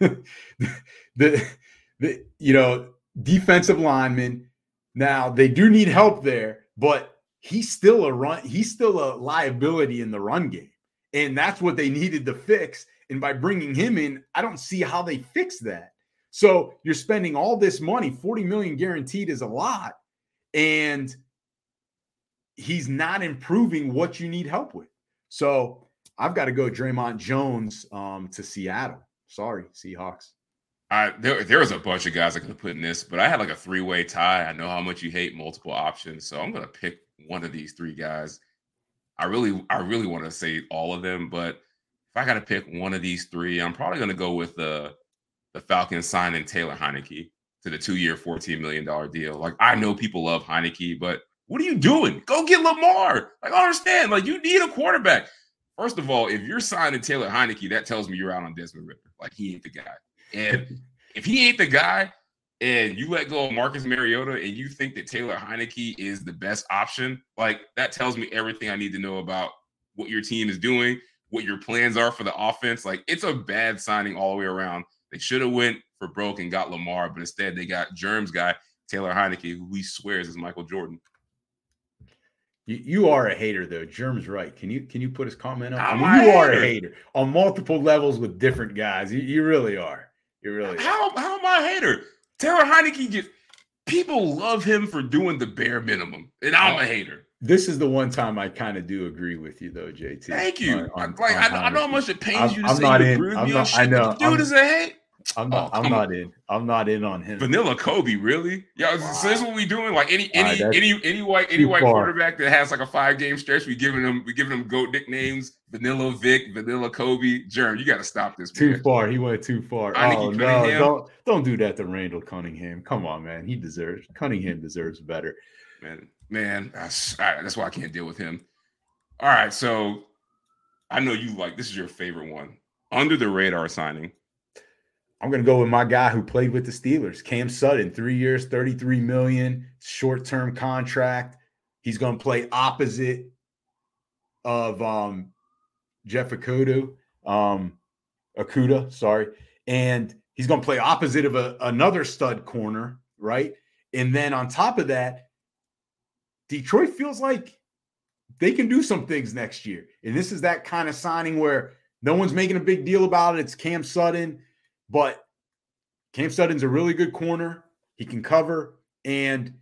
the the you know defensive lineman. Now they do need help there, but he's still a run. He's still a liability in the run game, and that's what they needed to fix. And by bringing him in, I don't see how they fix that. So you're spending all this money, 40 million guaranteed is a lot, and he's not improving what you need help with. So I've got to go Dre'Mont Jones um, to Seattle. Sorry, Seahawks. I there there was a bunch of guys I could have put in this, but I had like a three way tie. I know how much you hate multiple options, so I'm gonna pick one of these three guys. I really I really want to say all of them, but if I got to pick one of these three, I'm probably gonna go with the the Falcons signing Taylor Heinicke to the two year, $14 million deal. Like I know people love Heinicke, but what are you doing? Go get Lamar. Like I understand. Like you need a quarterback. First of all, if you're signing Taylor Heinicke, that tells me you're out on Desmond Ridder. Like he ain't the guy. And if he ain't the guy, and you let go of Marcus Mariota, and you think that Taylor Heinicke is the best option, like that tells me everything I need to know about what your team is doing, what your plans are for the offense. Like it's a bad signing all the way around. They should have went for broke and got Lamar, but instead they got Germs guy Taylor Heinicke, who he swears is Michael Jordan. You, you are a hater though. Germ's right. Can you can you put his comment up? I mean, a you are a hater. on multiple levels with different guys. You, you really are. You really how how am I a hater? Taylor Heinicke gets people love him for doing the bare minimum, and I'm oh, a hater. This is the one time I kind of do agree with you, though, JT. Thank you. On, on, like on I, I, know how much it pains I'm, you to I'm say not you in, agree with I'm me not, on shit. I know. Dude I'm, is a hate. I'm oh, not. Oh, I'm not in. I'm not in on him. Vanilla Kobe, really? Yeah, wow. so this is what we doing. Like any any right, any any white any white far. quarterback that has like a five game stretch, we giving them we giving them goat nicknames. Vanilla Vic, Vanilla Kobe, Jerm. You got to stop this. Too man. far. He went too far. I oh no! Don't don't do that to Randall Cunningham. Come on, man. He deserves Cunningham deserves better. Man, man, that's that's why I can't deal with him. All right, so I know you like this is your favorite one. Under the radar signing. I'm going to go with my guy who played with the Steelers, Cam Sutton, three years, 33 million, short term contract. He's going to play opposite of um, Jeff Okudah, um, Okudah, sorry. And he's going to play opposite of a, another stud corner, right? And then on top of that, Detroit feels like they can do some things next year. And this is that kind of signing where no one's making a big deal about it. It's Cam Sutton. But Cam Sutton's a really good corner. He can cover and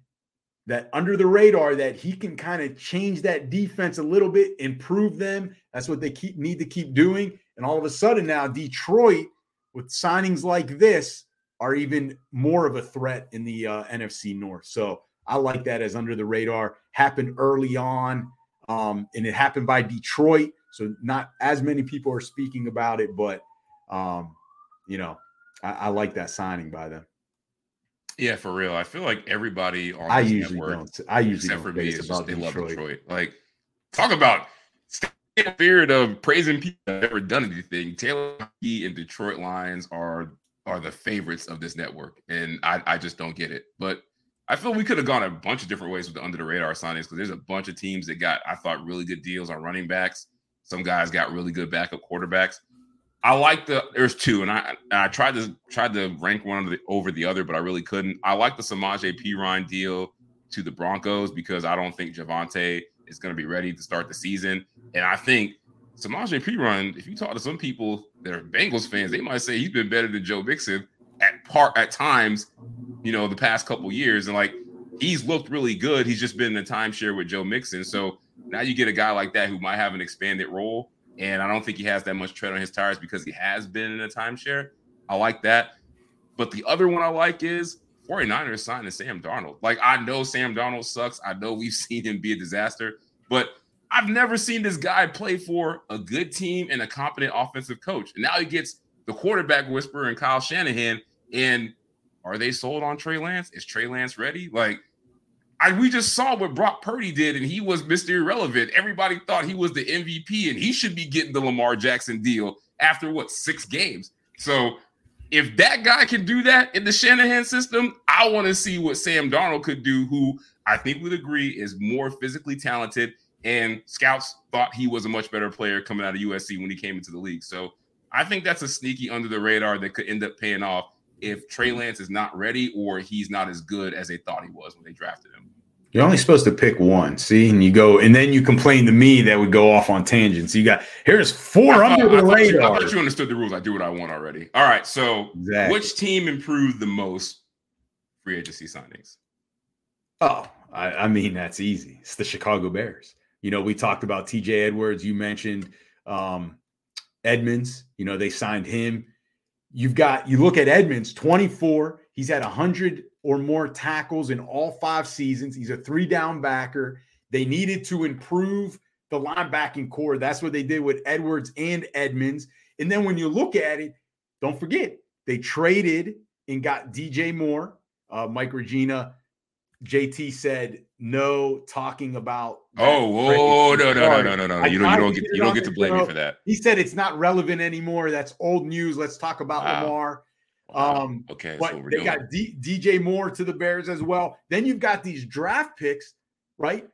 that under the radar that he can kind of change that defense a little bit, improve them. That's what they keep need to keep doing. And all of a sudden now Detroit with signings like this are even more of a threat in the uh, NFC North. So I like that as under the radar. Happened early on, um, and it happened by Detroit. So not as many people are speaking about it, but um, you know, I, I, like that signing by them. Yeah, for real. I feel like everybody on I usually network, don't. I usually except don't for me, is just, they Detroit. love Detroit. Like, talk about spirit of praising people that have never done anything. Taylor and Detroit Lions are are the favorites of this network, and I, I just don't get it. But I feel we could have gone a bunch of different ways with the under the radar signings because there's a bunch of teams that got I thought really good deals on running backs. Some guys got really good backup quarterbacks. I like the there's two, and I I tried to tried to rank one the, over the other, but I really couldn't. I like the Samaje Perine deal to the Broncos because I don't think Javonte is going to be ready to start the season, and I think Samaje Perine, if you talk to some people that are Bengals fans, they might say he's been better than Joe Mixon at part at times, you know, the past couple years, and like he's looked really good. He's just been in a timeshare with Joe Mixon, so now you get a guy like that who might have an expanded role and I don't think he has that much tread on his tires because he has been in a timeshare. I like that. But the other one I like is 49ers signing Sam Darnold. Like, I know Sam Darnold sucks. I know we've *laughs* seen him be a disaster, but I've never seen this guy play for a good team and a competent offensive coach. And now he gets the quarterback whisperer and Kyle Shanahan. And are they sold on Trey Lance? Is Trey Lance ready? Like, I, we just saw what Brock Purdy did, and he was Mr. Irrelevant. Everybody thought he was the MVP, and he should be getting the Lamar Jackson deal after what six games. So, if that guy can do that in the Shanahan system, I want to see what Sam Darnold could do, who I think would agree is more physically talented. And scouts thought he was a much better player coming out of USC when he came into the league. So, I think that's a sneaky under the radar that could end up paying off if Trey Lance is not ready or he's not as good as they thought he was when they drafted him. You're only supposed to pick one, see, and you go, and then you complain to me that would go off on tangents. You got here's four I under the I radar. You, I thought you understood the rules. I do what I want already. All right, so exactly. which team improved the most free agency signings? Oh, I, I, mean that's easy. It's the Chicago Bears. You know, we talked about T.J. Edwards. You mentioned um, Edmunds. You know, they signed him. You've got you look at Edmunds, 24. He's had 100 or more tackles in all five seasons. He's a three down backer. They needed to improve the linebacking core. That's what they did with Edwards and Edmunds. And then when you look at it, don't forget they traded and got DJ Moore. Uh, Mike Regina, JT said no talking about. Oh, whoa, no, no, no, no, no, no! You don't, you don't get, you don't get to blame me for that. He said it's not relevant anymore. That's old news. Let's talk about wow. Lamar. Um, okay, but they doing. got D- DJ Moore to the Bears as well. Then you've got these draft picks, right?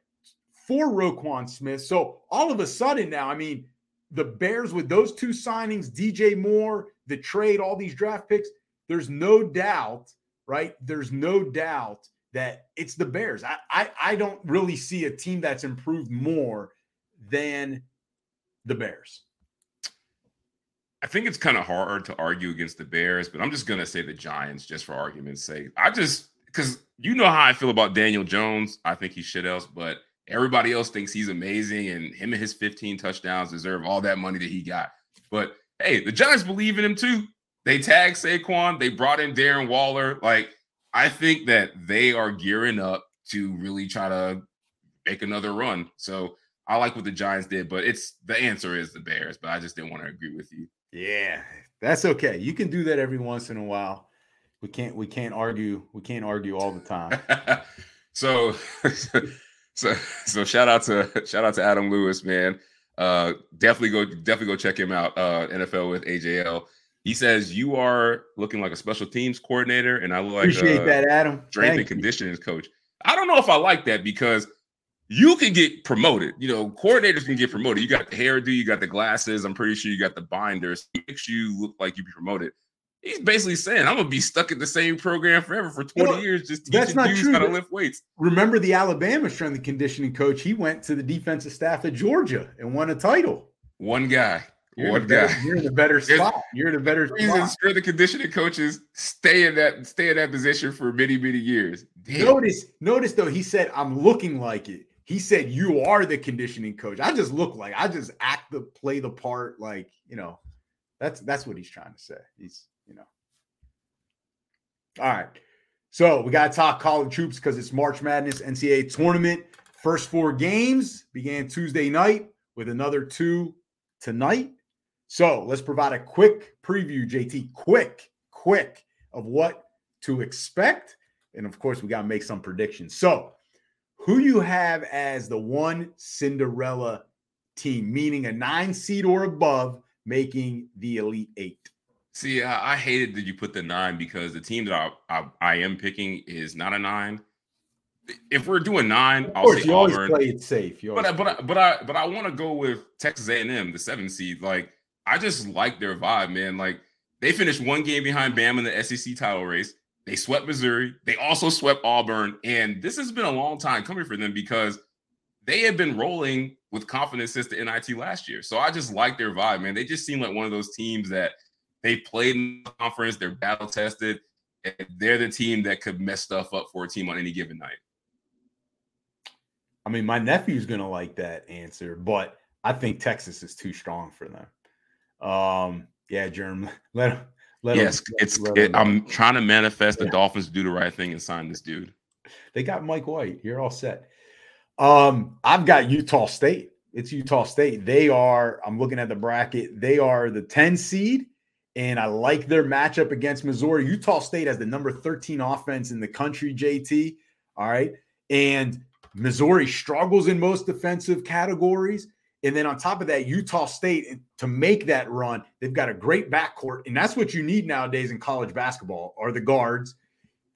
For Roquan Smith. So all of a sudden now, I mean, the Bears with those two signings, DJ Moore, the trade, all these draft picks, there's no doubt, right? There's no doubt that it's the Bears. I, I, I don't really see a team that's improved more than the Bears. I think it's kind of hard to argue against the Bears, but I'm just gonna say the Giants just for argument's sake. I just because you know how I feel about Daniel Jones. I think he's shit else, but everybody else thinks he's amazing, and him and his 15 touchdowns deserve all that money that he got. But hey, the Giants believe in him too. They tagged Saquon, they brought in Darren Waller. Like, I think that they are gearing up to really try to make another run. So I like what the Giants did, but it's the answer is the Bears, but I just didn't want to agree with you. Yeah, that's okay. You can do that every once in a while. We can't we can't argue we can't argue all the time. *laughs* so *laughs* so so shout out to shout out to Adam Lewis, man. Uh definitely go definitely go check him out. Uh NFL with AJL. He says you are looking like a special teams coordinator, and I look like appreciate a that, Adam. strength Thank and you. conditioning coach. I don't know if I like that because you can get promoted. You know, coordinators can get promoted. You got the hairdo, you got the glasses. I'm pretty sure you got the binders. It makes you look like you be promoted. He's basically saying, I'm gonna be stuck in the same program forever for 20 No, years, just that's teaching not dudes true. how to lift weights. Remember the Alabama strength and conditioning coach? He went to the defensive staff at Georgia and won a title. One guy, You're one a better, guy. You're in a better *laughs* There's- spot. You're in a better Reason spot. strength and conditioning coaches stay in that stay in that position for many many years. Damn. Notice, notice though, he said, I'm looking like it. He said, You are the conditioning coach. I just look like I just act the play the part, like, you know, that's that's what he's trying to say. He's, you know. All right. So we gotta talk college troops because it's March Madness NCAA tournament. First four games began Tuesday night with another two tonight. So let's provide a quick preview, JT. Quick, quick of what to expect. And of course, we got to make some predictions. So, who you have as the one Cinderella team, meaning a nine seed or above, making the Elite Eight? See, I, I hated that you put the nine because the team that I, I, I am picking is not a nine. If we're doing nine, Of I'll course, say you always Auburn. play it safe. You But I, but I, but I but I want to go with Texas A&M, the seven seed. Like I just like their vibe, man. Like they finished one game behind Bam in the SEC title race. They swept Missouri. They also swept Auburn, and this has been a long time coming for them because they had been rolling with confidence since the NIT last year. So I just like their vibe, man. They just seem like one of those teams that they played in the conference. They're battle tested. They're the team that could mess stuff up for a team on any given night. I mean, my nephew's gonna like that answer, but I think Texas is too strong for them. Um, yeah, Germ, *laughs* let him. Let him- yes, it's. let It, him- I'm trying to manifest the Yeah. Dolphins do the right thing and sign this dude. They got Mike White. You're all set. Um, I've got Utah State. It's Utah State. They are, I'm looking at the bracket, they are the 10 seed, and I like their matchup against Missouri. Utah State has the number 13 offense in the country, JT. All right. And Missouri struggles in most defensive categories. And then on top of that, Utah State, eh, to make that run, they've got a great backcourt. And that's what you need nowadays in college basketball are the guards.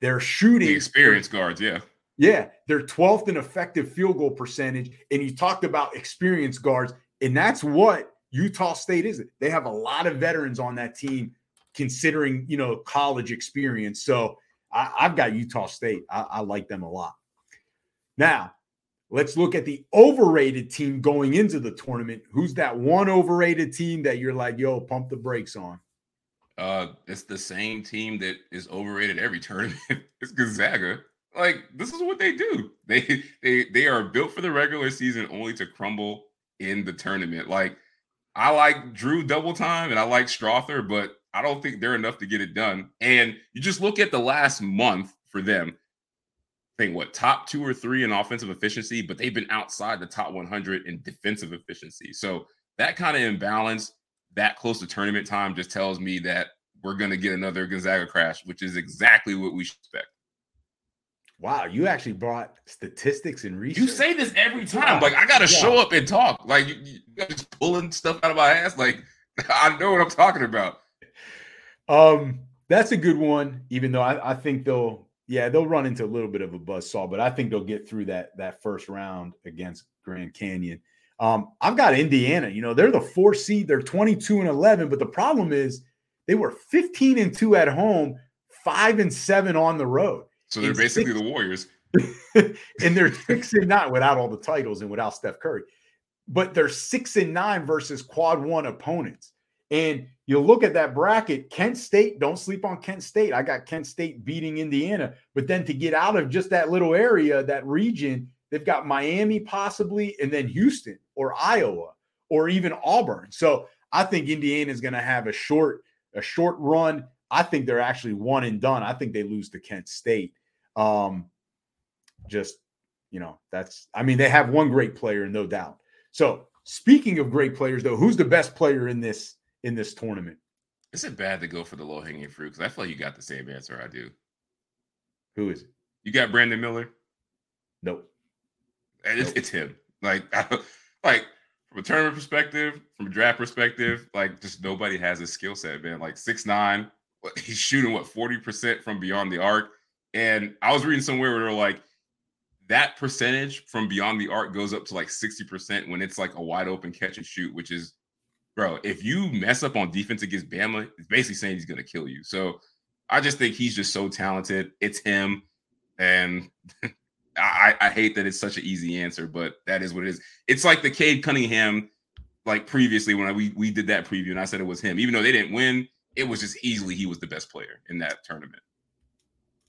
They're shooting The experienced guards, yeah. yeah, they're 12th in effective field goal percentage. And you talked about experienced guards, and that's what Utah State is. They have a lot of veterans on that team, considering you know college experience. So I, I've got Utah State. I, I like them a lot. Now, let's look at the overrated team going into the tournament. Who's that one overrated team that you're like, yo, pump the brakes on? Uh, it's the same team that is overrated every tournament. *laughs* it's Gonzaga. Like this is what they do. *laughs* They they they are built for the regular season only to crumble in the tournament. Like I like Drew double time and I like Strawther, but I don't think they're enough to get it done. And you just look at the last month for them. Think what top two or three in offensive efficiency, but they've been outside the top 100 in defensive efficiency. So that kind of imbalance that close to tournament time just tells me that we're going to get another Gonzaga crash, which is exactly what we expect. Wow, you actually brought statistics and research. You say this every time. Like, I got to Yeah. show up and talk. Like, you, you guys just pulling stuff out of my ass. Like, *laughs* I know what I'm talking about. Um, that's a good one. Even though I, I think they'll, yeah, they'll run into a little bit of a buzzsaw, but I think they'll get through that that first round against Grand Canyon. Um, I've got Indiana. You know, they're the four seed. They're 22 and 11, but the problem is they were 15 and two at home, five and seven on the road, So they're It's basically six- the Warriors. *laughs* and they're six and nine without all the titles and without Steph Curry. But they're six and nine versus quad one opponents. And you look at that bracket, Kent State, don't sleep on Kent State. I got Kent State beating Indiana. But then to get out of just that little area, that region, they've got Miami possibly, and then Houston or Iowa or even Auburn. So I think Indiana is going to have a short, a short run. I think they're actually one and done. I think they lose to Kent State. Um, just, you know, that's I mean, they have one great player, no doubt. So speaking of great players, though, who's the best player in this in this tournament? Is it bad to go for the low hanging fruit? Because I feel like you got the same answer I do. Who is it? You got Brandon Miller? Nope. It's, nope. it's him. Like, *laughs* like from a tournament perspective, from a draft perspective, like just nobody has a skill set, man. Like six nine, he's shooting what forty percent from beyond the arc. And I was reading somewhere where they're like, that percentage from beyond the arc goes up to like 60% when it's like a wide open catch and shoot, which is, bro, if you mess up on defense against Bama, it's basically saying he's to kill you. So I just think he's just so talented. It's him. And *laughs* I, I hate that it's such an easy answer, but that is what it is. It's like the Cade Cunningham, like previously when I, we, we did that preview and I said it was him. Even though they didn't win, it was just easily he was the best player in that tournament.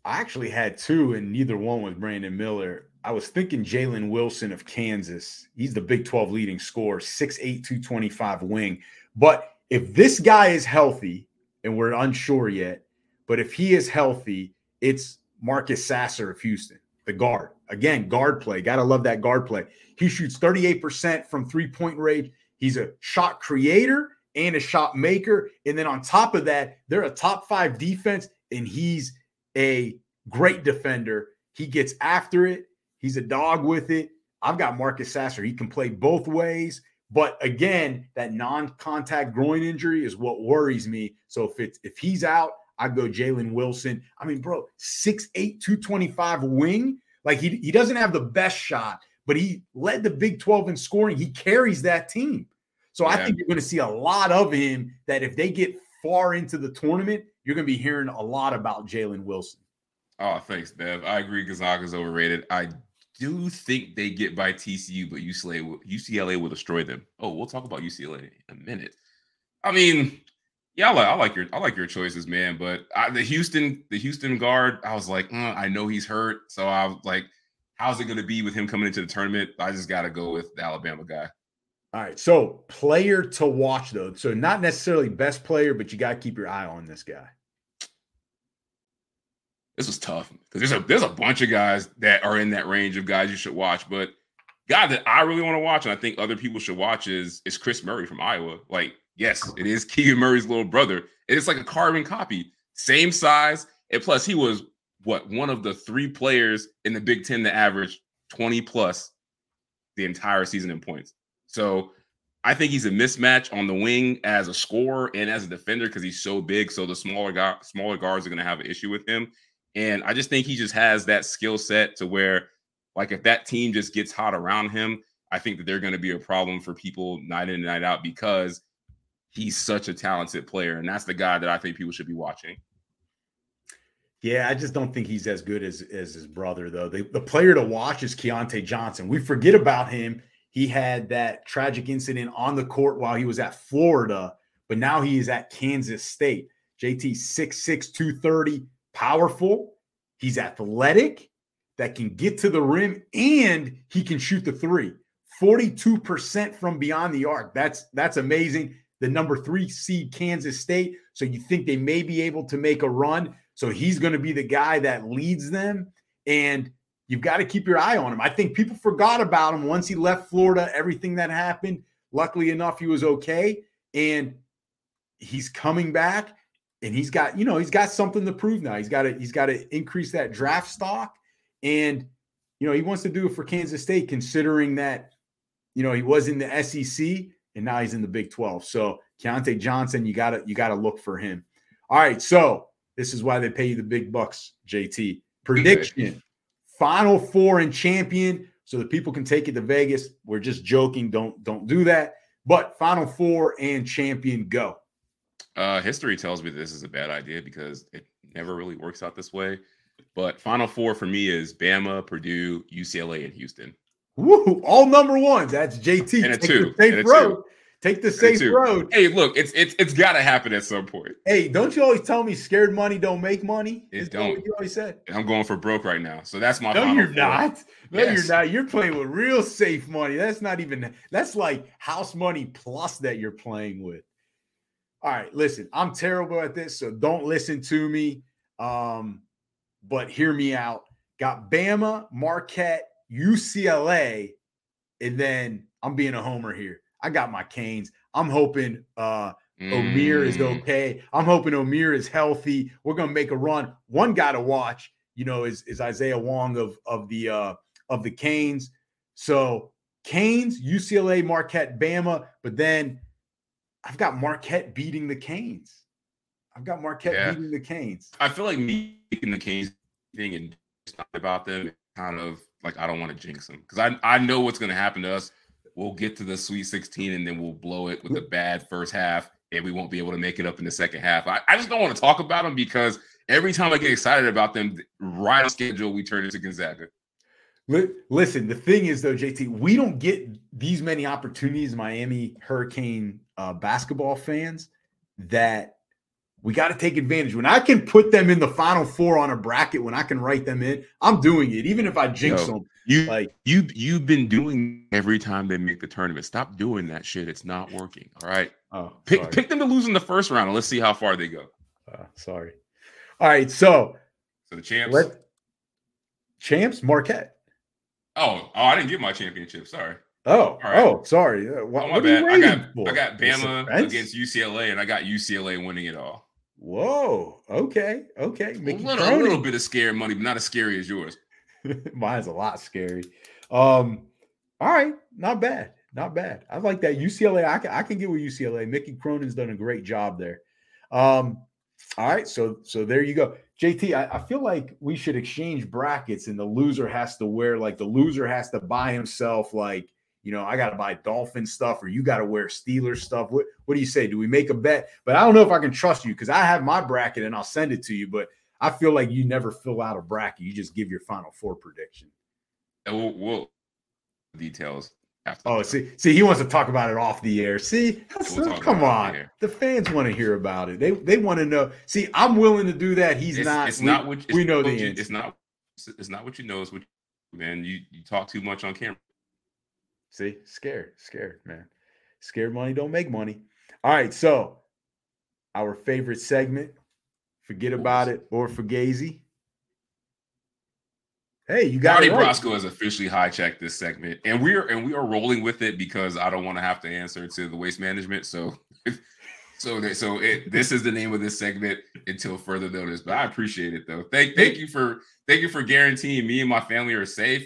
I actually had two, and neither one was Brandon Miller. I was thinking Jalen Wilson of Kansas. He's the Big 12 leading scorer, 6'8, 225 wing. But if this guy is healthy, and we're unsure yet, but if he is healthy, it's Marcus Sasser of Houston, the guard. Again, guard play. Gotta love that guard play. He shoots 38% from three point range. He's a shot creator and a shot maker. And then on top of that, they're a top five defense, and he's a great defender. He gets after it. He's a dog with it. I've got Marcus Sasser. He can play both ways. But again, that non-contact groin injury is what worries me. So if it's if he's out, I go Jalen Wilson. I mean, bro, 6'8, 225 wing. Like he, he doesn't have the best shot, but he led the Big 12 in scoring. He carries that team. So yeah. I think you're going to see a lot of him that if they get far into the tournament, you're going to be hearing a lot about Jalen Wilson. Oh, thanks, Bev. I agree. Gonzaga's overrated. I do think they get by TCU, but UCLA UCLA will destroy them. Oh, we'll talk about UCLA in a minute. I mean, yeah, I like, I like your I like your choices, man. But I, the Houston the Houston guard, I was like, uh, I know he's hurt, so I was like, how's it going to be with him coming into the tournament? I just got to go with the Alabama guy. All right, so player to watch though, so not necessarily best player, but you got to keep your eye on this guy this was tough because there's a there's a bunch of guys that are in that range of guys you should watch. But guy that I really want to watch, and I think other people should watch, is is Kris Murray from Iowa. Like, yes, it is Keegan Murray's little brother. It's like a carbon copy, same size, and plus he was what one of the three players in the Big Ten that averaged 20 plus the entire season in points. So I think he's a mismatch on the wing as a scorer and as a defender because he's so big. So the smaller guy, smaller guards are going to have an issue with him. And I just think he just has that skill set to where, like, if that team just gets hot around him, I think that they're going to be a problem for people night in and night out because he's such a talented player. And that's the guy that I think people should be watching. Yeah, I just don't think he's as good as, as his brother, though. The, the player to watch is Keyontae Johnson. We forget about him. He had that tragic incident on the court while he was at Florida, but now he is at Kansas State. JT 6'6, 230, powerful, he's athletic, that can get to the rim, and he can shoot the three. 42% from beyond the arc. That's that's amazing. The number three seed Kansas State. So you think they may be able to make a run. So he's going to be the guy that leads them. And you've got to keep your eye on him. I think people forgot about him once he left Florida, everything that happened. Luckily enough, he was okay. And he's coming back and he's got you know he's got something to prove now. He's got to he's got to increase that draft stock, and you know he wants to do it for Kansas State, considering that you know he was in the SEC and now he's in the Big Twelve. So Keyontae Johnson, you gotta you gotta look for him. All right, so this is why they pay you the big bucks, JT. Prediction: Final Four and champion, so that people can take it to Vegas. We're just joking. Don't don't do that. But Final Four and champion, go. Uh, history tells me this is a bad idea because it never really works out this way. But Final Four for me is Bama, Purdue, UCLA, and Houston. Woo! All number ones. That's JT. And a two. Safe and road. two. Take the safe road. Hey, look, it's it's it's got to happen at some point. Hey, don't you always tell me scared money don't make money? It don't. you always said. I'm going for broke right now, so that's my. No, you're four. not. No, yes. you're not. You're playing with real safe money. That's not even. That's like house money plus that you're playing with. All right, listen. I'm terrible at this, so don't listen to me. Um, but hear me out. Got Bama, Marquette, UCLA, and then I'm being a homer here. I got my Canes. I'm hoping uh Omier is mm. okay. I'm hoping Omier is healthy. We're gonna make a run. One guy to watch, you know, is, is Isaiah Wong of of the uh of the Canes. So Canes, UCLA, Marquette, Bama, but then I've got Marquette beating the Canes. I've got Marquette yeah. beating the Canes. I feel like me beating the Canes thing and about them kind of like I don't want to jinx them because I I know what's going to happen to us we'll get to the Sweet 16 and then we'll blow it with a bad first half and we won't be able to make it up in the second half. I, I just don't want to talk about them because every time I get excited about them, right on schedule, we turn into Gonzaga. Listen, the thing is though, JT, we don't get these many opportunities, Miami Hurricane uh, basketball fans, that we got to take advantage. When I can put them in the final four on a bracket, when I can write them in, I'm doing it. Even if I jinx Yo, them, you like you you've been doing every time they make the tournament. Stop doing that shit. It's not working. All right. Oh, pick sorry. pick them to lose in the first round, and let's see how far they go. Uh, sorry. All right. So, so the champs. Let, champs Marquette. Oh, oh, I didn't get my championship. Sorry. Oh, right. oh, sorry. What, oh, my bad. I got for? I got Bama against UCLA, and I got UCLA winning it all. Whoa. Okay. Okay. a little, a little bit of scary money, but not as scary as yours. *laughs* Mine's a lot scary. Um, all right, not bad, not bad. I like that UCLA. I can I can get with UCLA. Mickey Cronin's done a great job there. Um, all right, so so there you go. JT, I, I, feel like we should exchange brackets, and the loser has to wear like the loser has to buy himself like you know I got to buy Dolphin stuff, or you got to wear Steelers stuff. What what do you say? Do we make a bet? But I don't know if I can trust you because I have my bracket and I'll send it to you, but I feel like you never fill out a bracket. You just give your final four prediction. We'll, we'll details after. Oh, see, see, he wants to talk about it off the air. See, *laughs* we'll come on, the fans want to hear about it. They they want to know. See, I'm willing to do that. He's it's, not. It's we, not what we know. The you, it's not. It's not what you know. It's what you, man. You you talk too much on camera. See, scared, scared, man. Scared money don't make money. All right, so our favorite segment Forget about it or Fugazi. Hey, you got Marty right. Brosco has officially hijacked this segment, and we're and we are rolling with it because I don't want to have to answer to the waste management. So, *laughs* so that so it this is the name of this segment until further notice. But I appreciate it though. Thank thank you for thank you for guaranteeing me and my family are safe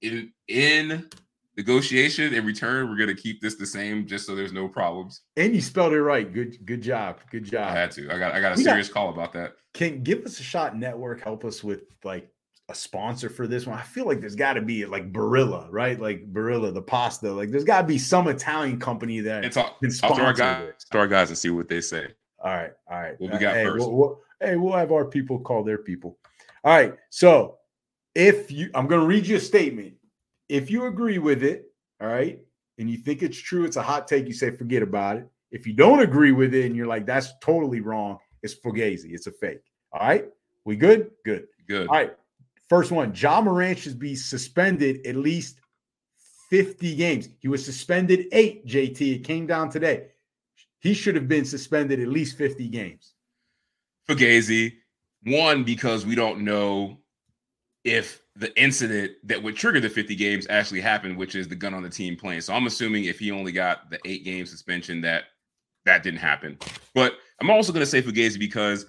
in in negotiation in return we're going to keep this the same just so there's no problems. And you spelled it right. Good good job good job. i had to. I got i got a we serious got, call about that. Can give us a shot network help us with like a sponsor for this one. I feel like there's got to be like barilla right? Like barilla the pasta like there's got to be some italian company that and talk, can sponsor our guys to our guys and see what they say. All right all right. What we got hey, 1st we'll, we'll, hey we'll have our people call their people. All right so if you i'm going to read you a statement if you agree with it, all right, and you think it's true, it's a hot take, you say forget about it. If you don't agree with it and you're like, that's totally wrong, it's fugazi, it's a fake. All right. We good? Good. Good. All right. First one, Ja Morant should be suspended at least 50 games. He was suspended eight, JT. It came down today. He should have been suspended at least 50 games. Fugazi. One, because we don't know if the incident that would trigger the 50 games actually happened, which is the gun on the team playing. So I'm assuming if he only got the eight game suspension, that that didn't happen. But I'm also going to say Fugazi because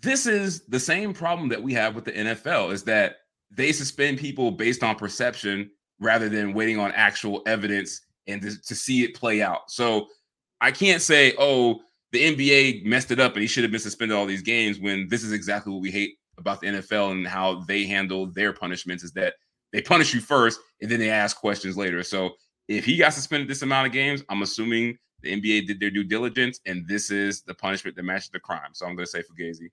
this is the same problem that we have with the NFL is that they suspend people based on perception rather than waiting on actual evidence and to, to see it play out. So I can't say, oh, the NBA messed it up and he should have been suspended all these games when this is exactly what we hate about the NFL and how they handle their punishments is that they punish you first and then they ask questions later. So if he got suspended this amount of games, I'm assuming the NBA did their due diligence and this is the punishment that matches the crime. So I'm going to say Fugazi.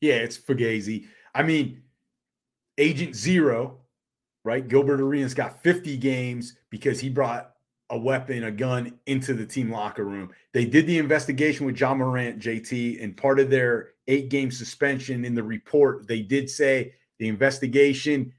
Yeah, it's Fugazi. I mean, Agent Zero, right? Gilbert Arenas got 50 games because he brought a weapon, a gun into the team locker room. They did the investigation with Ja Morant, JT, and part of their eight game suspension in the report, they did say the investigation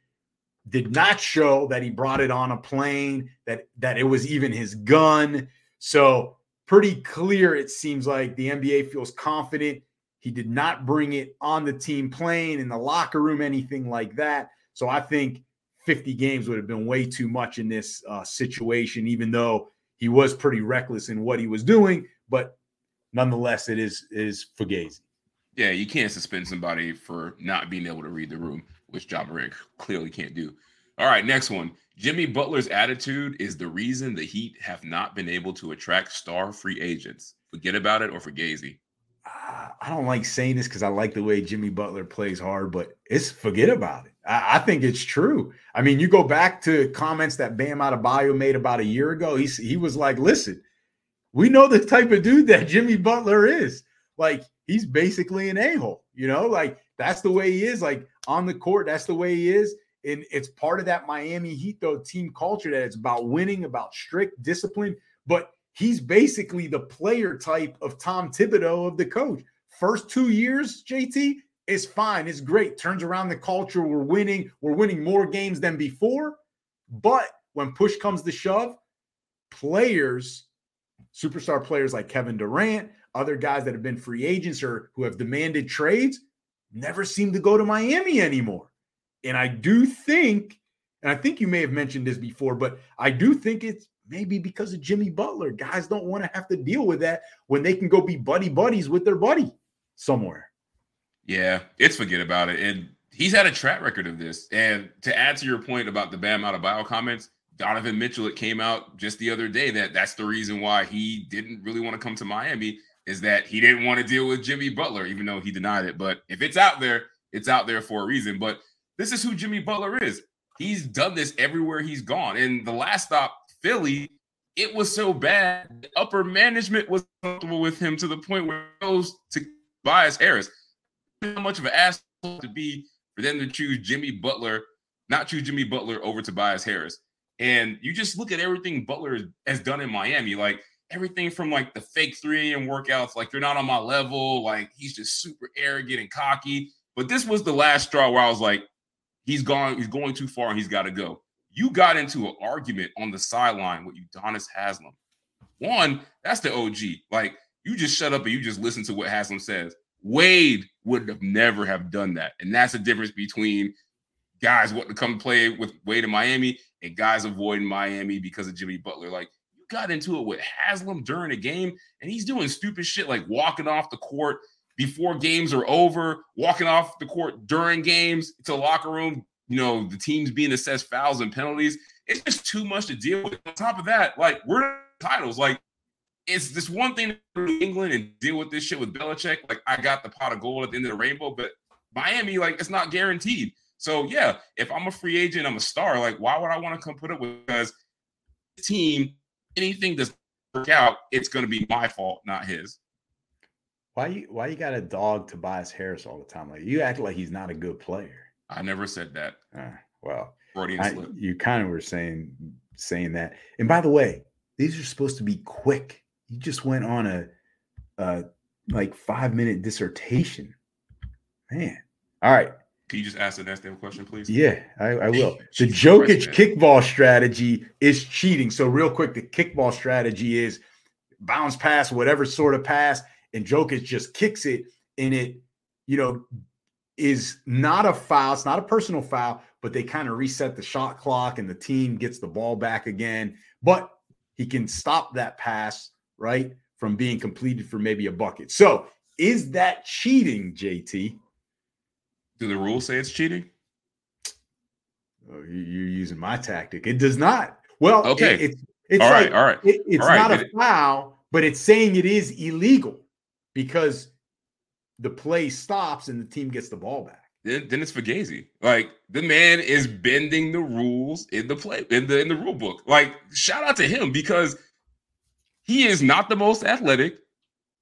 did not show that he brought it on a plane, that that it was even his gun. So pretty clear it seems like the NBA feels confident he did not bring it on the team plane in the locker room anything like that. So I think 50 games would have been way too much in this uh, situation, even though he was pretty reckless in what he was doing. But nonetheless, it is it is fugazi. Yeah, you can't suspend somebody for not being able to read the room, which Ja Morant clearly can't do. All right, next one. Jimmy Butler's attitude is the reason the Heat have not been able to attract star free agents. Forget about it or Fugazi. I don't like saying this because I like the way Jimmy Butler plays hard, but it's forget about it. I, I, think it's true. I mean, you go back to comments that Bam Adebayo made about a year ago. He he was like, "Listen, we know the type of dude that Jimmy Butler is. Like, he's basically an a hole. You know, like that's the way he is. Like on the court, that's the way he is." And it's part of that Miami Heat, though, team culture that it's about winning, about strict discipline. But he's basically the player type of Tom Thibodeau of the coach. First two years, JT, is fine. It's great. Turns around the culture. We're winning. We're winning more games than before. But when push comes to shove, players, superstar players like Kevin Durant, other guys that have been free agents or who have demanded trades, never seem to go to Miami anymore. And I do think, and I think you may have mentioned this before, but I do think it's maybe because of Jimmy Butler. Guys don't want to have to deal with that when they can go be buddy buddies with their buddy somewhere. Yeah, it's forget about it. And he's had a track record of this. And to add to your point about the Bam Adebayo comments, Donovan Mitchell, it came out just the other day that that's the reason why he didn't really want to come to Miami is that he didn't want to deal with Jimmy Butler, even though he denied it. But if it's out there, it's out there for a reason. But this is who Jimmy Butler is. He's done this everywhere he's gone. And the last stop, Philly, it was so bad. Upper management was comfortable with him to the point where he goes to Tobias Harris. How much of an asshole to be for them to choose Jimmy Butler, not choose Jimmy Butler over Tobias Harris. And you just look at everything Butler has done in Miami, like everything from like the fake 3 a.m. workouts, like you're not on my level, like he's just super arrogant and cocky. But this was the last straw where I was like, he's gone, he's going too far and he's got to go. You got into an argument on the sideline with Udonis Haslem. One, that's the OG. Like you just shut up and you just listen to what Haslem says. Wade would have never have done that. And that's the difference between guys wanting to come play with Wade in Miami and guys avoiding Miami because of Jimmy Butler. Like got into it with Haslem during a game, and he's doing stupid shit like walking off the court before games are over, walking off the court during games to the locker room, you know, the teams being assessed fouls and penalties. It's just too much to deal with. On top of that, like we're titles. Like it's this one thing to to England and deal with this shit with Belichick. Like I got the pot of gold at the end of the rainbow, but Miami, like it's not guaranteed. So yeah, if I'm a free agent, I'm a star. Like why would I want to come put up with? Because team, anything does work out, it's going to be my fault, not his. Why you why you got a dog Tobias Harris all the time? Like you act like he's not a good player. I never said that. Uh, well, I, you kind of were saying saying that. And by the way, these are supposed to be quick. You just went on a, a like five minute dissertation. Man. All right. Can you just ask the next damn question, please? Yeah, I, I *laughs* will. the Jokic kickball strategy is cheating. So, real quick, the kickball strategy is bounce pass, whatever sort of pass, and Jokic just kicks it, and it, you know, is not a foul. It's not a personal foul, but they kind of reset the shot clock, and the team gets the ball back again. But he can stop that pass right, from being completed for maybe a bucket. So is that cheating, JT? Do the rules say it's cheating? Oh, you're using my tactic. It does not. Well, okay. It, it's it's all like, right, all right. It, it's all right. not a foul, but it's saying it is illegal because the play stops and the team gets the ball back. Then, then it's Fugazi. Like the man is bending the rules in the play in the in the rule book. Like shout out to him because he is not the most athletic.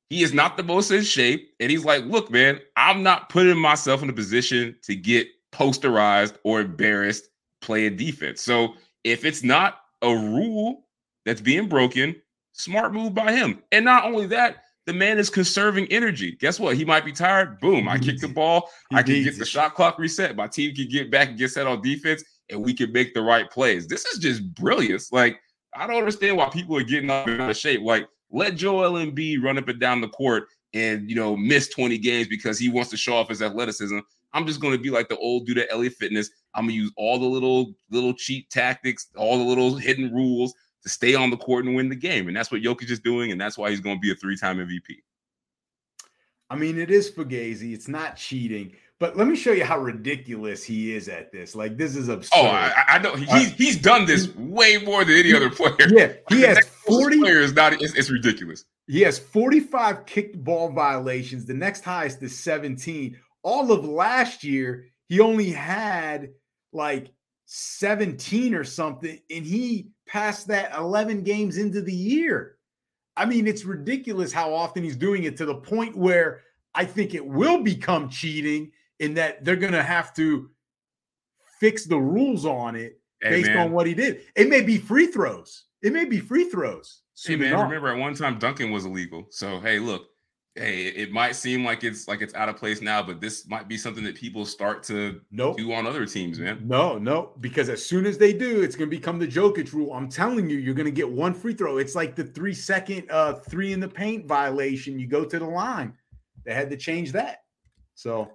He is not the most in shape. And he's like, look, man, I'm not putting myself in a position to get posterized or embarrassed playing defense. So if it's not a rule, that's being broken. Smart move by him. And not only that, the man is conserving energy. Guess what? He might be tired. Boom. I kick the *laughs* ball. I can get the shot clock reset. My team can get back and get set on defense, and we can make the right plays. This is just brilliance. Like, I don't understand why people are getting up out of shape. Like, let Joel Embiid run up and down the court and you know miss 20 games because he wants to show off his athleticism. I'm just going to be like the old dude at LA Fitness. I'm gonna use all the little little cheat tactics, all the little hidden rules to stay on the court and win the game. And that's what Jokic is doing, and that's why he's going to be a three-time MVP. I mean, it is Fugazi. It's not cheating. But let me show you how ridiculous he is at this. Like this is absurd. Oh, I, I know he's uh, he's done this way more than any other player. Yeah, he *laughs* has forty players. Not it's, it's, ridiculous. He has forty-five kicked ball violations. The next highest is seventeen. All of last year, he only had like seventeen or something, and he passed that eleven games into the year. I mean, it's ridiculous how often he's doing it to the point where I think it will become cheating in that they're going to have to fix the rules on it hey, based man. on what he did. It may be free throws. It may be free throws. Hey man, enough. remember at one time dunking was illegal. So hey, look, hey, it might seem like it's like it's out of place now, but this might be something that people start to nope. do on other teams, man. No, no, because as soon as they do, it's going to become the Jokic rule. I'm telling you, you're going to get one free throw. It's like the three second uh three in the paint violation. You go to the line. They had to change that. So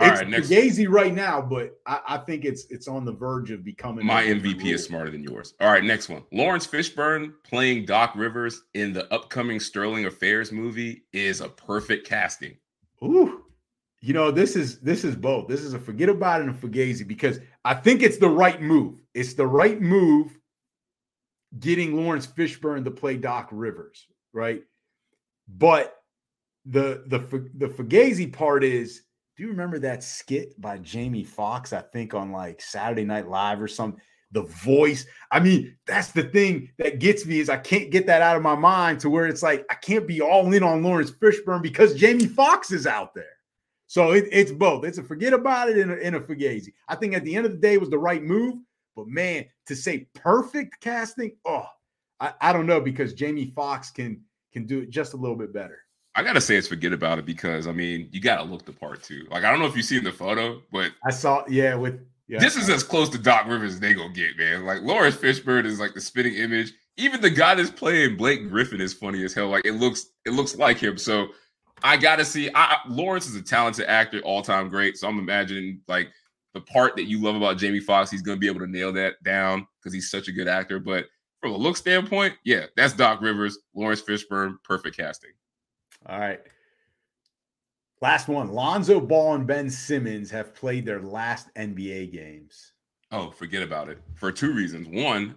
all it's right, next Gazy right now, but I, I, think it's it's on the verge of becoming my MVP is smarter than yours. All right, next one. Laurence Fishburne playing Doc Rivers in the upcoming Sterling Affairs movie is a perfect casting. Ooh, you know this is this is both. This is a forget about it and a Fugazi because I think it's the right move. It's the right move getting Laurence Fishburne to play Doc Rivers, right? But the the the Fugazi part is do you remember that skit by Jamie Foxx? I think on like Saturday Night Live or something. The voice. I mean, that's the thing that gets me is I can't get that out of my mind to where it's like I can't be all in on Laurence Fishburne because Jamie Foxx is out there. So it, it's both. It's a forget about it and a, and a Fugazi. I think at the end of the day, was the right move. But man, to say perfect casting, oh, I, I don't know because Jamie Foxx can can do it just a little bit better. I gotta say it's forget about it because I mean you gotta look the part too. Like I don't know if you've seen the photo, but I saw yeah with yeah. This is as close to Doc Rivers as they gonna get, man. Like Laurence Fishburne is like the spitting image. Even the guy that's playing Blake Griffin is funny as hell. Like it looks it looks like him. So I gotta see. I, Laurence is a talented actor, all time great. So I'm imagining like the part that you love about Jamie Foxx, he's gonna be able to nail that down because he's such a good actor. But from a look standpoint, yeah, that's Doc Rivers, Laurence Fishburne, perfect casting. All right. Last one. Lonzo Ball and Ben Simmons have played their last NBA games. Oh, forget about it. For two reasons. One,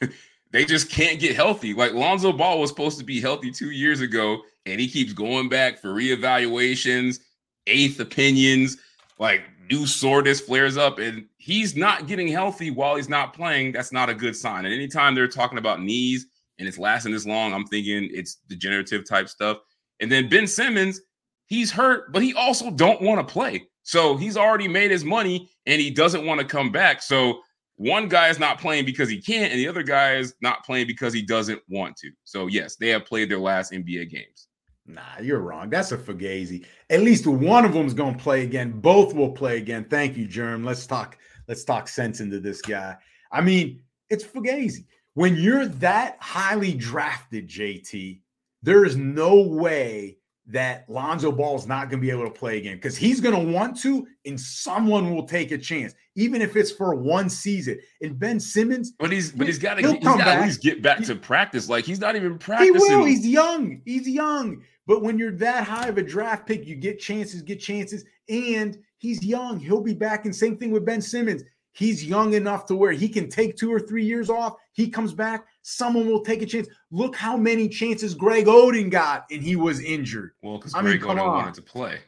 *laughs* they just can't get healthy. Like Lonzo Ball was supposed to be healthy two years ago, and he keeps going back for reevaluations, eighth opinions, like new soreness flares up, and he's not getting healthy while he's not playing. That's not a good sign. And anytime they're talking about knees and it's lasting this long, I'm thinking it's degenerative type stuff. And then Ben Simmons, he's hurt, but he also don't want to play. So he's already made his money and he doesn't want to come back. So one guy is not playing because he can't, and the other guy is not playing because he doesn't want to. So yes, they have played their last NBA games. Nah, you're wrong. That's a Fugazi. At least one of them is to play again. Both will play again. Thank you, Germ. Let's talk. Let's talk sense into this guy. I mean, it's Fugazi. When you're that highly drafted, JT, there is no way that Lonzo Ball is not going to be able to play again because he's going to want to, and someone will take a chance, even if it's for one season. And Ben Simmons, but he's but he's got to he's got at least get back to practice. Like he's not even practicing. He will. He's young. He's young. But when you're that high of a draft pick, you get chances, get chances, and he's young. He'll be back. And same thing with Ben Simmons. He's young enough to where he can take two or three years off. He comes back, someone will take a chance. Look how many chances Greg Oden got, and he was injured. Well, because Greg mean, Oden on. wanted to play.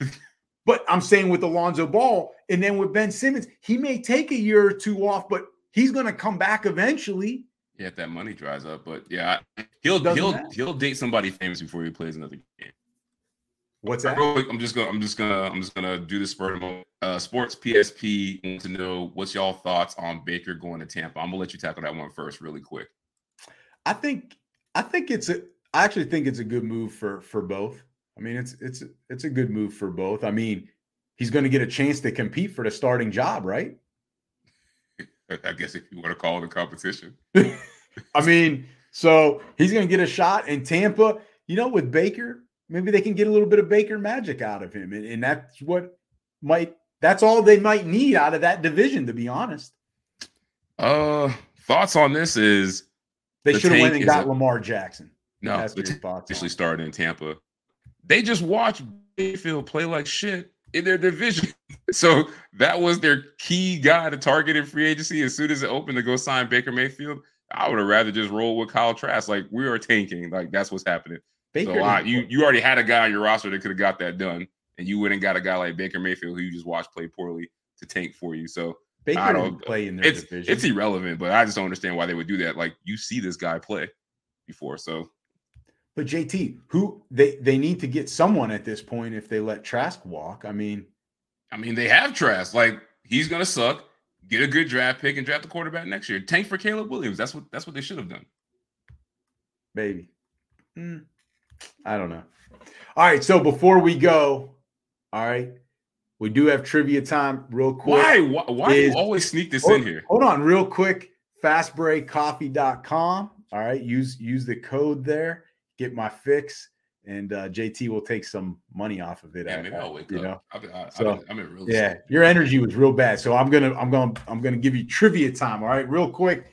*laughs* but I'm saying with Alonzo Ball, and then with Ben Simmons, he may take a year or two off, but he's going to come back eventually. Yeah, if that money dries up, but yeah, he'll he'll matter. he'll date somebody famous before he plays another game. What's that? I'm just gonna I'm just gonna I'm just gonna do this for a moment. Uh, Sports PSP want to know what's y'all thoughts on Baker going to Tampa. I'm gonna let you tackle that one first, really quick. I think I think it's a I actually think it's a good move for for both. I mean, it's it's it's a good move for both. I mean, he's going to get a chance to compete for the starting job, right? *laughs* I guess if you want to call it a competition. *laughs* I mean, so he's going to get a shot in Tampa. You know, with Baker, maybe they can get a little bit of Baker magic out of him, and, and that's what might that's all they might need out of that division, to be honest. Uh, thoughts on this is they the should have went and got a, Lamar Jackson. No, that's the tank actually started in Tampa. They just watched Mayfield play like shit in their division. *laughs* so that was their key guy to target in free agency. As soon as it opened to go sign Baker Mayfield, I would have rather just roll with Kyle Trask. Like we are tanking. Like that's what's happening. Baker so, uh, you you already had a guy on your roster that could have got that done, and you and got a guy like Baker Mayfield who you just watched play poorly to tank for you. So Baker I don't play in their it's, division. It's irrelevant, but I just don't understand why they would do that. Like you see this guy play before, so but JT, who they they need to get someone at this point if they let Trask walk. I mean, I mean they have Trask. Like he's gonna suck. Get a good draft pick and draft the quarterback next year. Tank for Caleb Williams. That's what that's what they should have done. Maybe. Mm, I don't know. All right. So before we go, all right, we do have trivia time real quick. Why? Why, why is, do you always sneak this hold, in here? Hold on, real quick. Fastbreakcoffee.com. All right. Use use the code there get my fix, and uh, JT will take some money off of it. Yeah, maybe I'll wake you up. Know? I, I, so, I'm in real. Yeah, your energy was real bad. So I'm gonna, I'm gonna, I'm gonna give you trivia time. All right, real quick.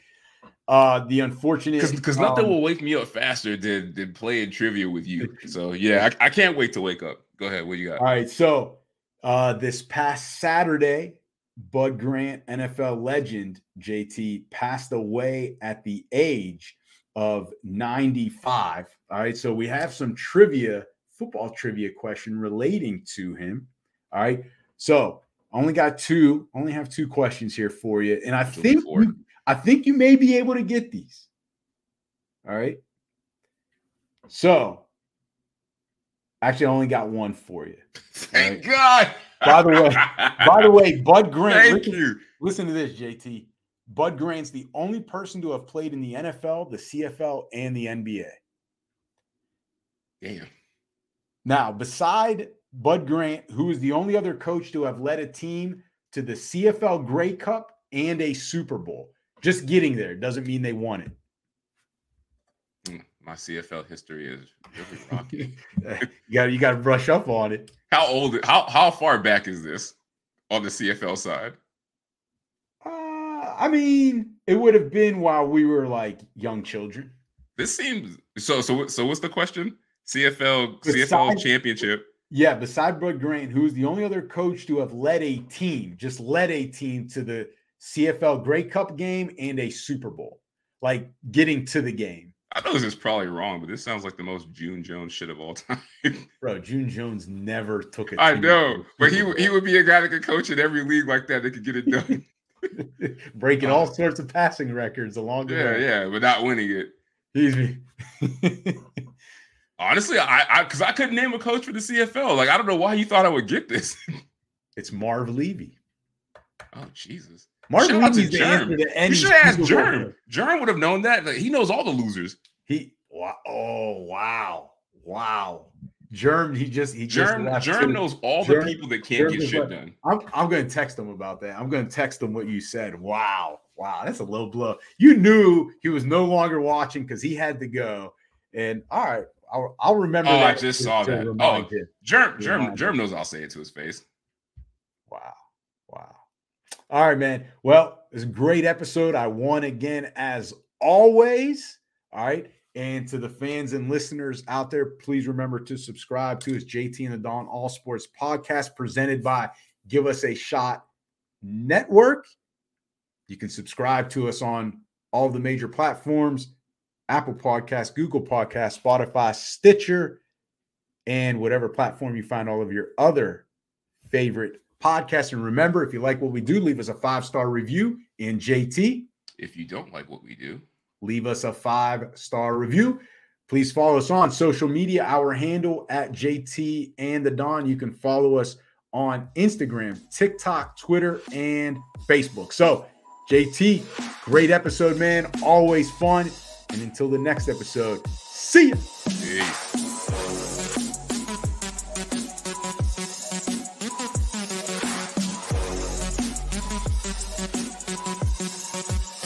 Uh, the unfortunate because nothing um, will wake me up faster than than playing trivia with you. So yeah, I, I can't wait to wake up. Go ahead. What you got? All right. So uh, this past Saturday, Bud Grant, NFL legend JT, passed away at the age of 95. All right. So we have some trivia, football trivia question relating to him. All right. So I only got two, only have two questions here for you. And I think you, I think you may be able to get these. All right. So actually I only got one for you. *laughs* Thank right? God. By the way, by the way, Bud *laughs* Grant. Thank listen, you. Listen to this, JT. Bud Grant's the only person to have played in the NFL, the CFL, and the NBA. Damn. Now, beside Bud Grant, who is the only other coach to have led a team to the CFL Grey Cup and a Super Bowl. Just getting there doesn't mean they won it. Hmm, my CFL history is really rocky. *laughs* *laughs* you got you got to brush up on it. How old? How how far back is this on the CFL side? I mean, it would have been while we were like young children. This seems so. So, so what's the question? CFL CFL championship. Yeah, beside Bud Grant, who's the only other coach to have led a team, just led a team to the CFL Grey Cup game and a Super Bowl, like getting to the game. I know this is probably wrong, but this sounds like the most June Jones shit of all *laughs* time. Bro, June Jones never took it. I know, but he he would be a guy that could coach in every league like that. That could get it done. *laughs* *laughs* breaking oh. all sorts of passing records along the yeah, way. Yeah, yeah, without winning it. He's honestly, I because I, I, couldn't name a coach for the CFL. Like I don't know why you thought I would get this. it's Marv Levy. Oh Jesus. Levy's the answer to. You should ask Germ. Germ would have known that. Like, he knows all the losers. He. Wow, oh wow, wow. Germ, he just he Germ, just Germ knows all Germ, the people that can't Germ get shit like, done. I'm I'm gonna text him about that. I'm gonna text him what you said. Wow, wow, that's a low blow. You knew he was no longer watching because he had to go. And all right, I'll, I'll remember. Oh, I just saw that. Oh, him. Germ, Germ, Germ knows I'll say it to his face. Wow, wow. All right, man. Well, it's a great episode. I won again as always. All right. And to the fans and listeners out there, please remember to subscribe to his JT and the Don All Sports podcast presented by Give Us a Shot Network. You can subscribe to us on all the major platforms Apple Podcasts, Google Podcasts, Spotify, Stitcher, and whatever platform you find all of your other favorite podcasts. And remember, if you like what we do, leave us a five star review in JT. If you don't like what we do, leave us a five star review. Please follow us on social media. Our handle at JT and the Don. You can follow us on Instagram, TikTok, Twitter, and Facebook. So, JT, great episode, man. Always fun. And until the next episode, see ya.